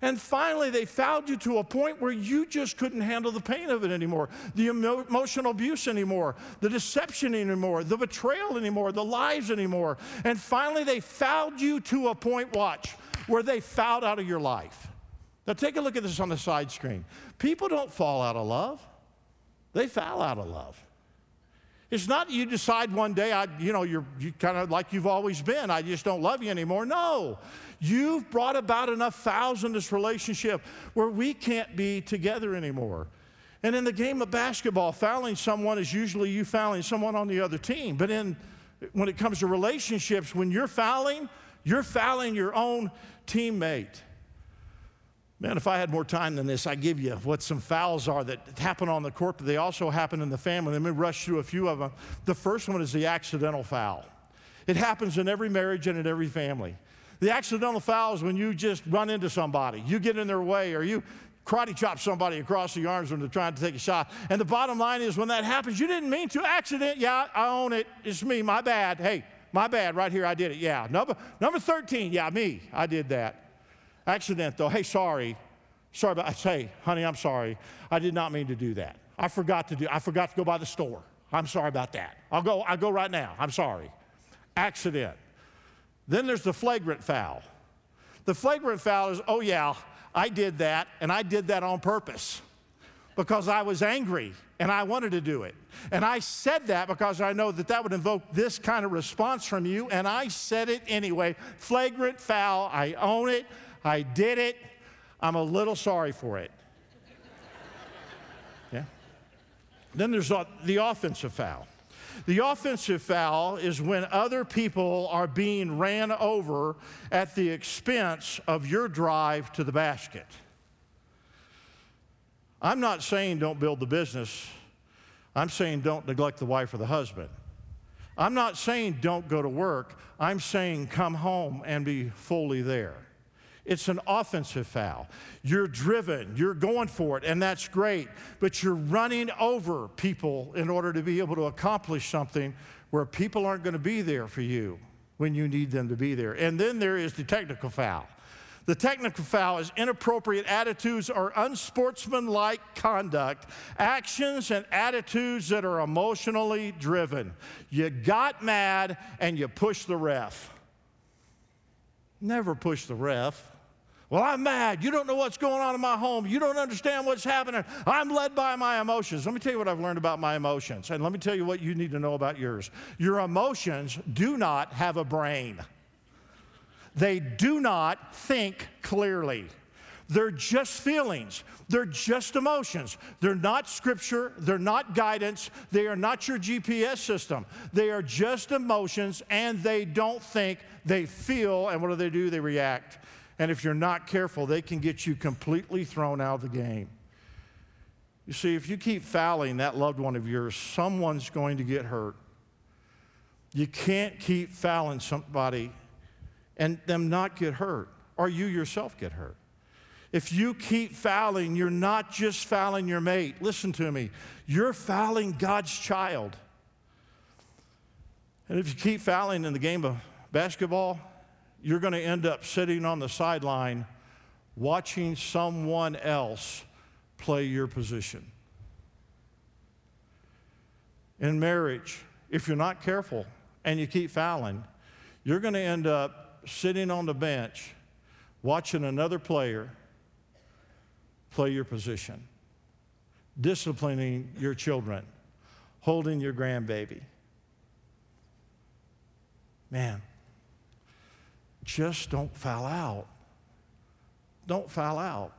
And finally, they fouled you to a point where you just couldn't handle the pain of it anymore, the emo- emotional abuse anymore, the deception anymore, the betrayal anymore, the lies anymore. And finally, they fouled you to a point, watch, where they fouled out of your life. Now, take a look at this on the side screen. People don't fall out of love, they foul out of love. It's not you decide one day, I, you know, you're you kind of like you've always been, I just don't love you anymore. No. You've brought about enough fouls in this relationship where we can't be together anymore. And in the game of basketball, fouling someone is usually you fouling someone on the other team. But in when it comes to relationships, when you're fouling, you're fouling your own teammate. Man, if I had more time than this, I'd give you what some fouls are that happen on the court, but they also happen in the family. Let me rush through a few of them. The first one is the accidental foul. It happens in every marriage and in every family. The accidental foul is when you just run into somebody, you get in their way, or you karate chop somebody across the arms when they're trying to take a shot. And the bottom line is when that happens, you didn't mean to. Accident, yeah, I own it. It's me, my bad. Hey, my bad, right here, I did it. Yeah. Number, number 13, yeah, me, I did that. Accident though, hey, sorry. Sorry about, I say, honey, I'm sorry. I did not mean to do that. I forgot to do, I forgot to go by the store. I'm sorry about that. I'll go, I'll go right now. I'm sorry. Accident. Then there's the flagrant foul. The flagrant foul is, oh yeah, I did that, and I did that on purpose because I was angry and I wanted to do it. And I said that because I know that that would invoke this kind of response from you, and I said it anyway. Flagrant foul, I own it, I did it, I'm a little sorry for it. Yeah? Then there's the offensive foul. The offensive foul is when other people are being ran over at the expense of your drive to the basket. I'm not saying don't build the business. I'm saying don't neglect the wife or the husband. I'm not saying don't go to work. I'm saying come home and be fully there. It's an offensive foul. You're driven, you're going for it, and that's great, but you're running over people in order to be able to accomplish something where people aren't going to be there for you when you need them to be there. And then there is the technical foul. The technical foul is inappropriate attitudes or unsportsmanlike conduct, actions and attitudes that are emotionally driven. You got mad and you pushed the ref. Never push the ref. Well, I'm mad. You don't know what's going on in my home. You don't understand what's happening. I'm led by my emotions. Let me tell you what I've learned about my emotions. And let me tell you what you need to know about yours. Your emotions do not have a brain, they do not think clearly. They're just feelings. They're just emotions. They're not scripture. They're not guidance. They are not your GPS system. They are just emotions and they don't think. They feel. And what do they do? They react. And if you're not careful, they can get you completely thrown out of the game. You see, if you keep fouling that loved one of yours, someone's going to get hurt. You can't keep fouling somebody and them not get hurt, or you yourself get hurt. If you keep fouling, you're not just fouling your mate. Listen to me. You're fouling God's child. And if you keep fouling in the game of basketball, you're going to end up sitting on the sideline watching someone else play your position. In marriage, if you're not careful and you keep fouling, you're going to end up sitting on the bench watching another player play your position, disciplining your children, holding your grandbaby. Man, just don't foul out. Don't foul out.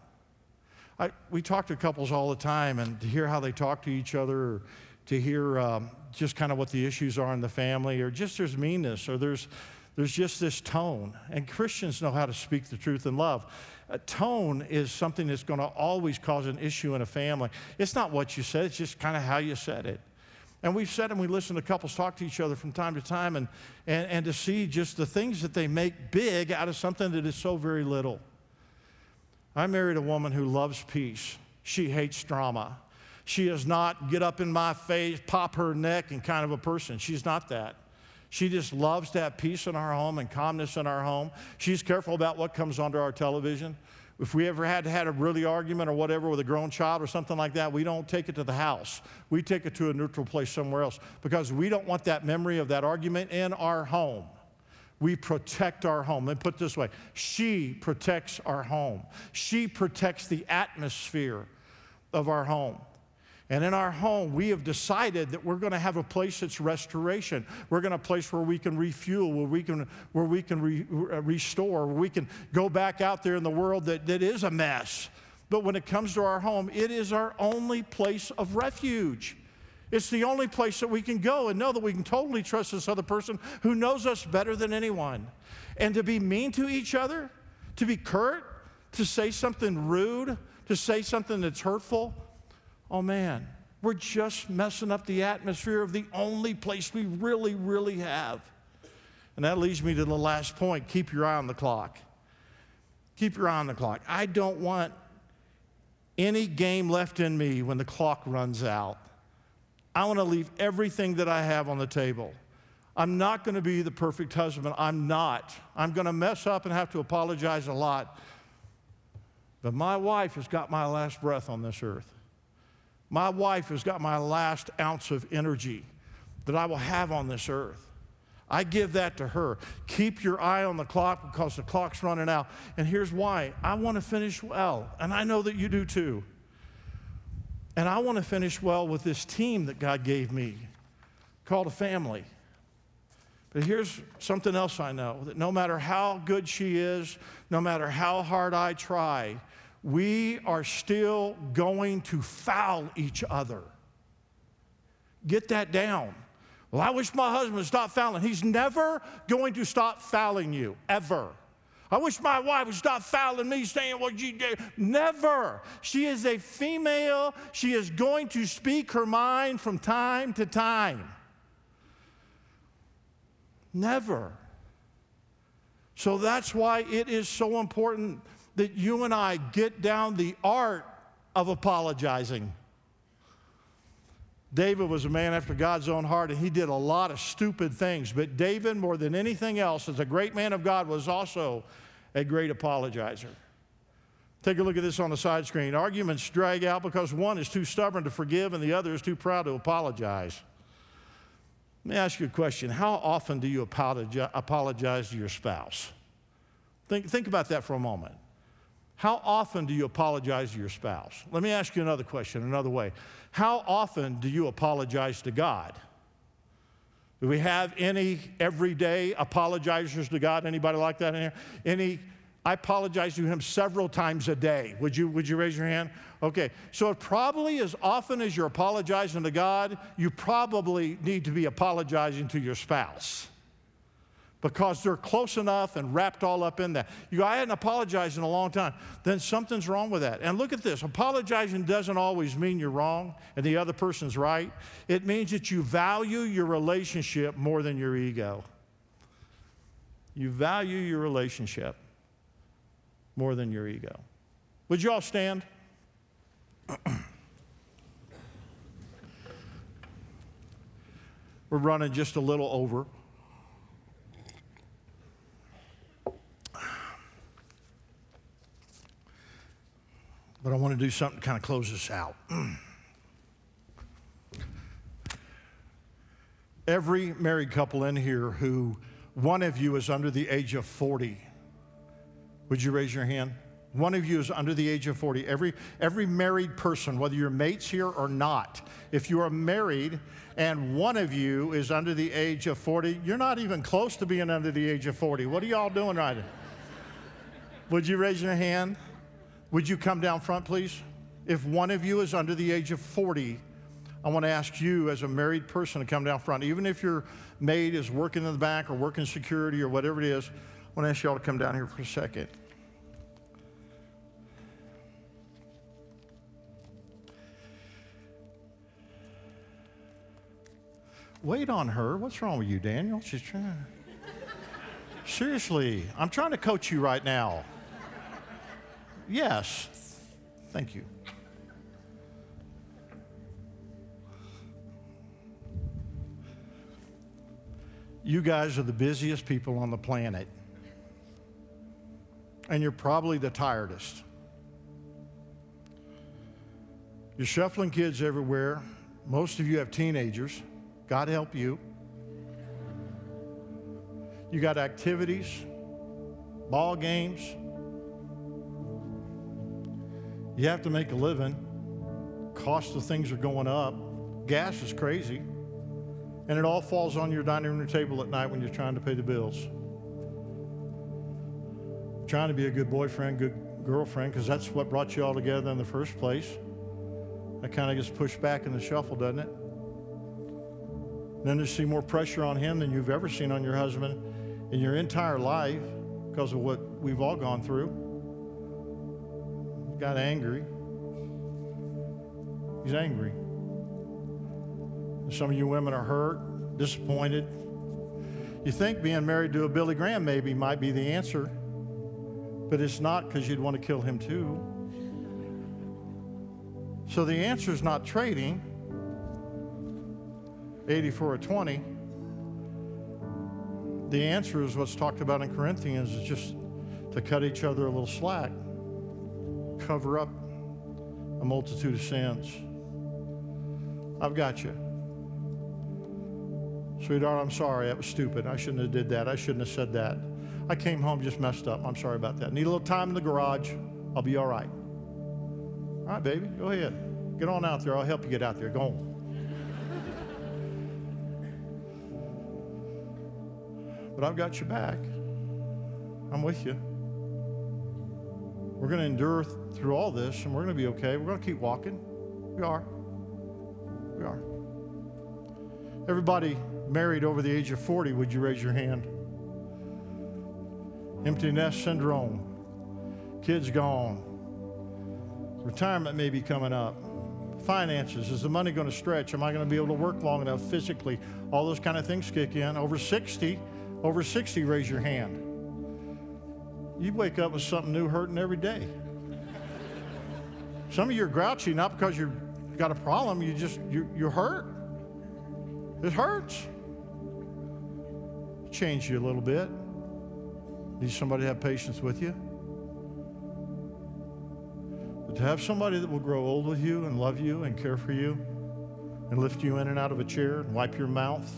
I, we talk to couples all the time, and to hear how they talk to each other, to hear um, just kind of what the issues are in the family, or just there's meanness, or there's, there's just this tone. And Christians know how to speak the truth in love. A tone is something that's going to always cause an issue in a family. It's not what you said, it's just kind of how you said it. And we've said and we listen to couples talk to each other from time to time and, and, and to see just the things that they make big out of something that is so very little. I married a woman who loves peace. She hates drama. She is not get up in my face, pop her neck, and kind of a person. She's not that. She just loves to have peace in our home and calmness in our home. She's careful about what comes onto our television. If we ever had had a really argument or whatever with a grown child or something like that, we don't take it to the house. We take it to a neutral place somewhere else because we don't want that memory of that argument in our home. We protect our home. Me put this way she protects our home, she protects the atmosphere of our home. And in our home, we have decided that we're going to have a place that's restoration. We're going to a place where we can refuel, where we can, where we can re, uh, restore, where we can go back out there in the world that, that is a mess. But when it comes to our home, it is our only place of refuge. It's the only place that we can go and know that we can totally trust this other person who knows us better than anyone. And to be mean to each other, to be curt, to say something rude, to say something that's hurtful, oh man, we're just messing up the atmosphere of the only place we really, really have. And that leads me to the last point keep your eye on the clock. Keep your eye on the clock. I don't want any game left in me when the clock runs out. I want to leave everything that I have on the table. I'm not going to be the perfect husband. I'm not. I'm going to mess up and have to apologize a lot. But my wife has got my last breath on this earth. My wife has got my last ounce of energy that I will have on this earth. I give that to her. Keep your eye on the clock because the clock's running out. And here's why I want to finish well, and I know that you do too. And I want to finish well with this team that God gave me called a family. But here's something else I know that no matter how good she is, no matter how hard I try, we are still going to foul each other. Get that down. Well, I wish my husband would stop fouling. He's never going to stop fouling you, ever. I wish my wife would stop fouling me, saying what you did. Never. She is a female. She is going to speak her mind from time to time. Never. So that's why it is so important that you and I get down the art of apologizing. David was a man after God's own heart, and he did a lot of stupid things. But David, more than anything else, as a great man of God, was also a great apologizer. Take a look at this on the side screen. Arguments drag out because one is too stubborn to forgive and the other is too proud to apologize. Let me ask you a question. How often do you apologize to your spouse? Think, think about that for a moment. How often do you apologize to your spouse? Let me ask you another question, another way. How often do you apologize to God? Do we have any everyday apologizers to God? Anybody like that in here? Any? I apologize to Him several times a day. Would you, would you raise your hand? Okay, so probably as often as you're apologizing to God, you probably need to be apologizing to your spouse because they're close enough and wrapped all up in that. You I hadn't apologized in a long time. Then something's wrong with that. And look at this apologizing doesn't always mean you're wrong and the other person's right. It means that you value your relationship more than your ego. You value your relationship more than your ego. Would you all stand? We're running just a little over. But I want to do something to kind of close this out. Every married couple in here who one of you is under the age of 40, would you raise your hand? One of you is under the age of 40. Every, every married person, whether you're mates here or not, if you are married and one of you is under the age of 40, you're not even close to being under the age of 40. What are y'all doing right now? Would you raise your hand? Would you come down front, please? If one of you is under the age of 40, I want to ask you, as a married person, to come down front. Even if your maid is working in the back or working security or whatever it is, I want to ask you all to come down here for a second. Wait on her. What's wrong with you, Daniel? She's trying. Seriously, I'm trying to coach you right now. Yes. Thank you. You guys are the busiest people on the planet. And you're probably the tiredest. You're shuffling kids everywhere. Most of you have teenagers. God help you. You got activities, ball games. You have to make a living. Cost of things are going up. Gas is crazy. And it all falls on your dining room table at night when you're trying to pay the bills. Trying to be a good boyfriend, good girlfriend, because that's what brought you all together in the first place. That kind of gets pushed back in the shuffle, doesn't it? Then you see more pressure on him than you've ever seen on your husband in your entire life because of what we've all gone through. Got angry. He's angry. Some of you women are hurt, disappointed. You think being married to a Billy Graham maybe might be the answer, but it's not because you'd want to kill him too. So the answer is not trading 80 for a 20. The answer is what's talked about in Corinthians is just to cut each other a little slack, cover up a multitude of sins. I've got you. Sweetheart, I'm sorry. That was stupid. I shouldn't have did that. I shouldn't have said that. I came home just messed up. I'm sorry about that. Need a little time in the garage. I'll be all right. All right, baby. Go ahead. Get on out there. I'll help you get out there. Go on. but I've got your back. I'm with you. We're going to endure th- through all this and we're going to be okay. We're going to keep walking. We are. We are. Everybody married over the age of 40, would you raise your hand? Empty nest syndrome. Kids gone. Retirement may be coming up. Finances. Is the money going to stretch? Am I going to be able to work long enough physically? All those kind of things kick in. Over 60, over 60, raise your hand. You wake up with something new hurting every day. Some of you are grouchy, not because you've got a problem, you just, you, you're hurt. It hurts. Change you a little bit. Need somebody to have patience with you. But to have somebody that will grow old with you and love you and care for you and lift you in and out of a chair and wipe your mouth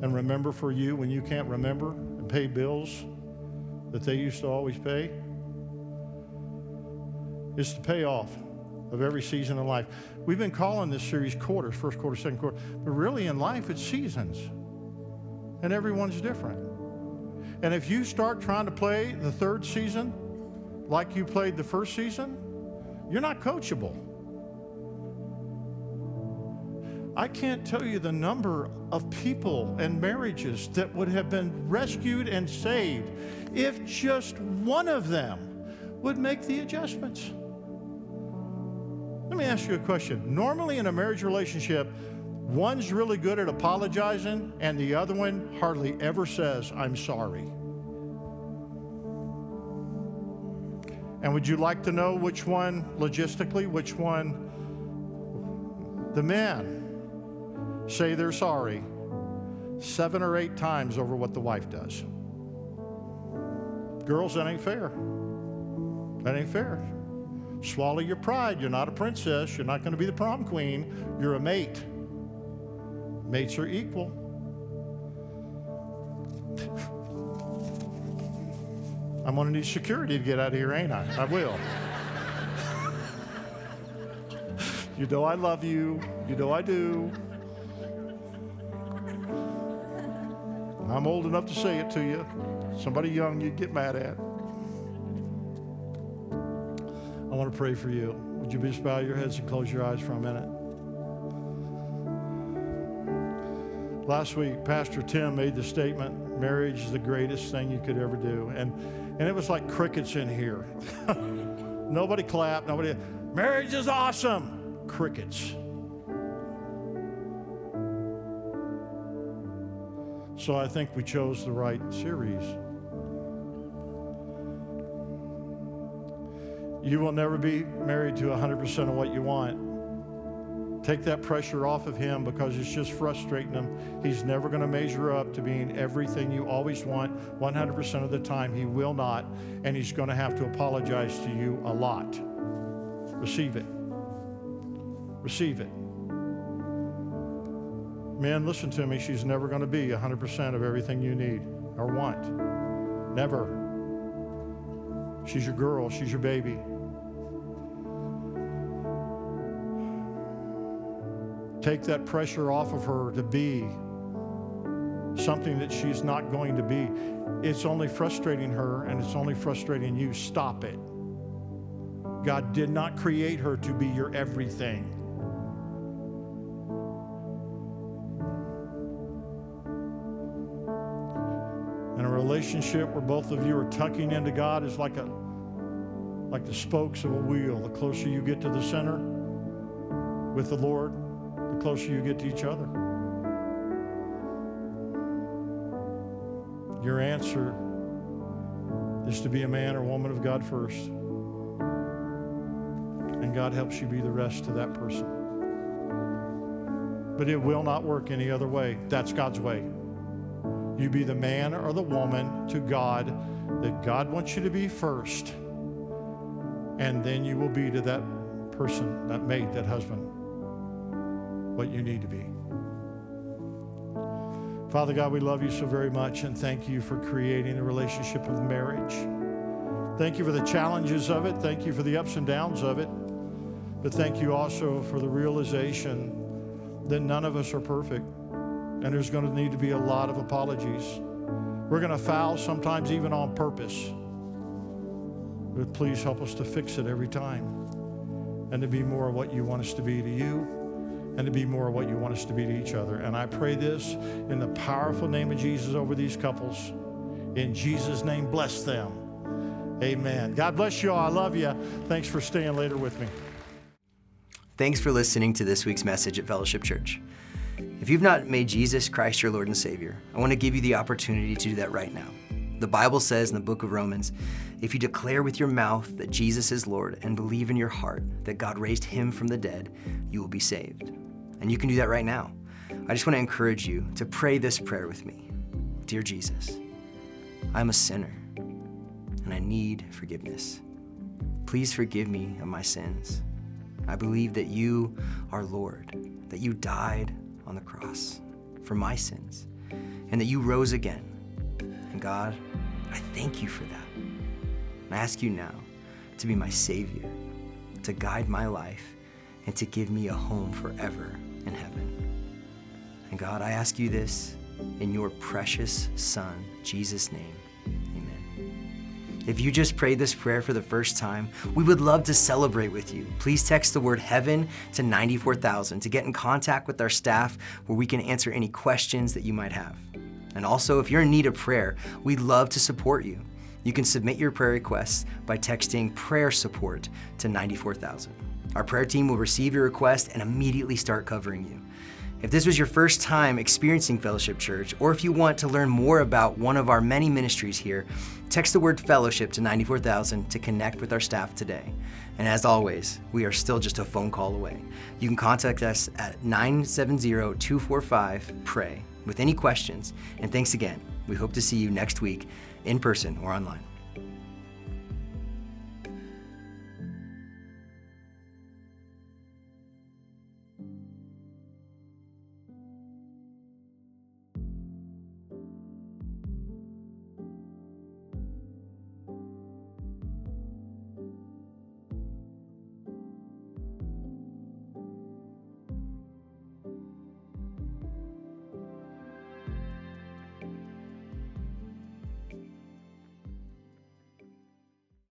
and remember for you when you can't remember and pay bills that they used to always pay is the payoff of every season of life. We've been calling this series quarters, first quarter, second quarter, but really in life it's seasons. And everyone's different. And if you start trying to play the third season like you played the first season, you're not coachable. I can't tell you the number of people and marriages that would have been rescued and saved if just one of them would make the adjustments. Let me ask you a question. Normally, in a marriage relationship, one's really good at apologizing, and the other one hardly ever says, I'm sorry. And would you like to know which one, logistically, which one the men say they're sorry seven or eight times over what the wife does? Girls, that ain't fair. That ain't fair. Swallow your pride. You're not a princess. You're not going to be the prom queen. You're a mate. Mates are equal. I'm going to need security to get out of here, ain't I? I will. you know I love you. You know I do. I'm old enough to say it to you. Somebody young you'd get mad at. I want to pray for you. Would you just bow your heads and close your eyes for a minute? Last week, Pastor Tim made the statement marriage is the greatest thing you could ever do. And, and it was like crickets in here. nobody clapped, nobody, marriage is awesome. Crickets. So I think we chose the right series. You will never be married to 100% of what you want. Take that pressure off of him because it's just frustrating him. He's never going to measure up to being everything you always want 100% of the time. He will not, and he's going to have to apologize to you a lot. Receive it. Receive it. Men, listen to me. She's never going to be 100% of everything you need or want. Never. She's your girl, she's your baby. Take that pressure off of her to be something that she's not going to be. It's only frustrating her and it's only frustrating you. Stop it. God did not create her to be your everything. Relationship where both of you are tucking into God is like a like the spokes of a wheel. The closer you get to the center with the Lord, the closer you get to each other. Your answer is to be a man or woman of God first. And God helps you be the rest to that person. But it will not work any other way. That's God's way. You be the man or the woman to God that God wants you to be first. And then you will be to that person, that mate, that husband, what you need to be. Father God, we love you so very much and thank you for creating the relationship of marriage. Thank you for the challenges of it. Thank you for the ups and downs of it. But thank you also for the realization that none of us are perfect and there's going to need to be a lot of apologies. We're going to foul sometimes even on purpose. But please help us to fix it every time and to be more of what you want us to be to you and to be more of what you want us to be to each other. And I pray this in the powerful name of Jesus over these couples. In Jesus' name, bless them. Amen. God bless you all. I love you. Thanks for staying later with me. Thanks for listening to this week's message at Fellowship Church. If you've not made Jesus Christ your Lord and Savior, I want to give you the opportunity to do that right now. The Bible says in the book of Romans, if you declare with your mouth that Jesus is Lord and believe in your heart that God raised him from the dead, you will be saved. And you can do that right now. I just want to encourage you to pray this prayer with me. Dear Jesus, I'm a sinner and I need forgiveness. Please forgive me of my sins. I believe that you are Lord, that you died on the cross for my sins, and that you rose again. And God, I thank you for that. And I ask you now to be my Savior, to guide my life, and to give me a home forever in heaven. And God, I ask you this in your precious Son, Jesus' name. If you just prayed this prayer for the first time, we would love to celebrate with you. Please text the word heaven to 94000 to get in contact with our staff where we can answer any questions that you might have. And also, if you're in need of prayer, we'd love to support you. You can submit your prayer requests by texting prayer support to 94000. Our prayer team will receive your request and immediately start covering you. If this was your first time experiencing Fellowship Church, or if you want to learn more about one of our many ministries here, text the word fellowship to 94000 to connect with our staff today. And as always, we are still just a phone call away. You can contact us at 970 245 PRAY with any questions. And thanks again. We hope to see you next week in person or online.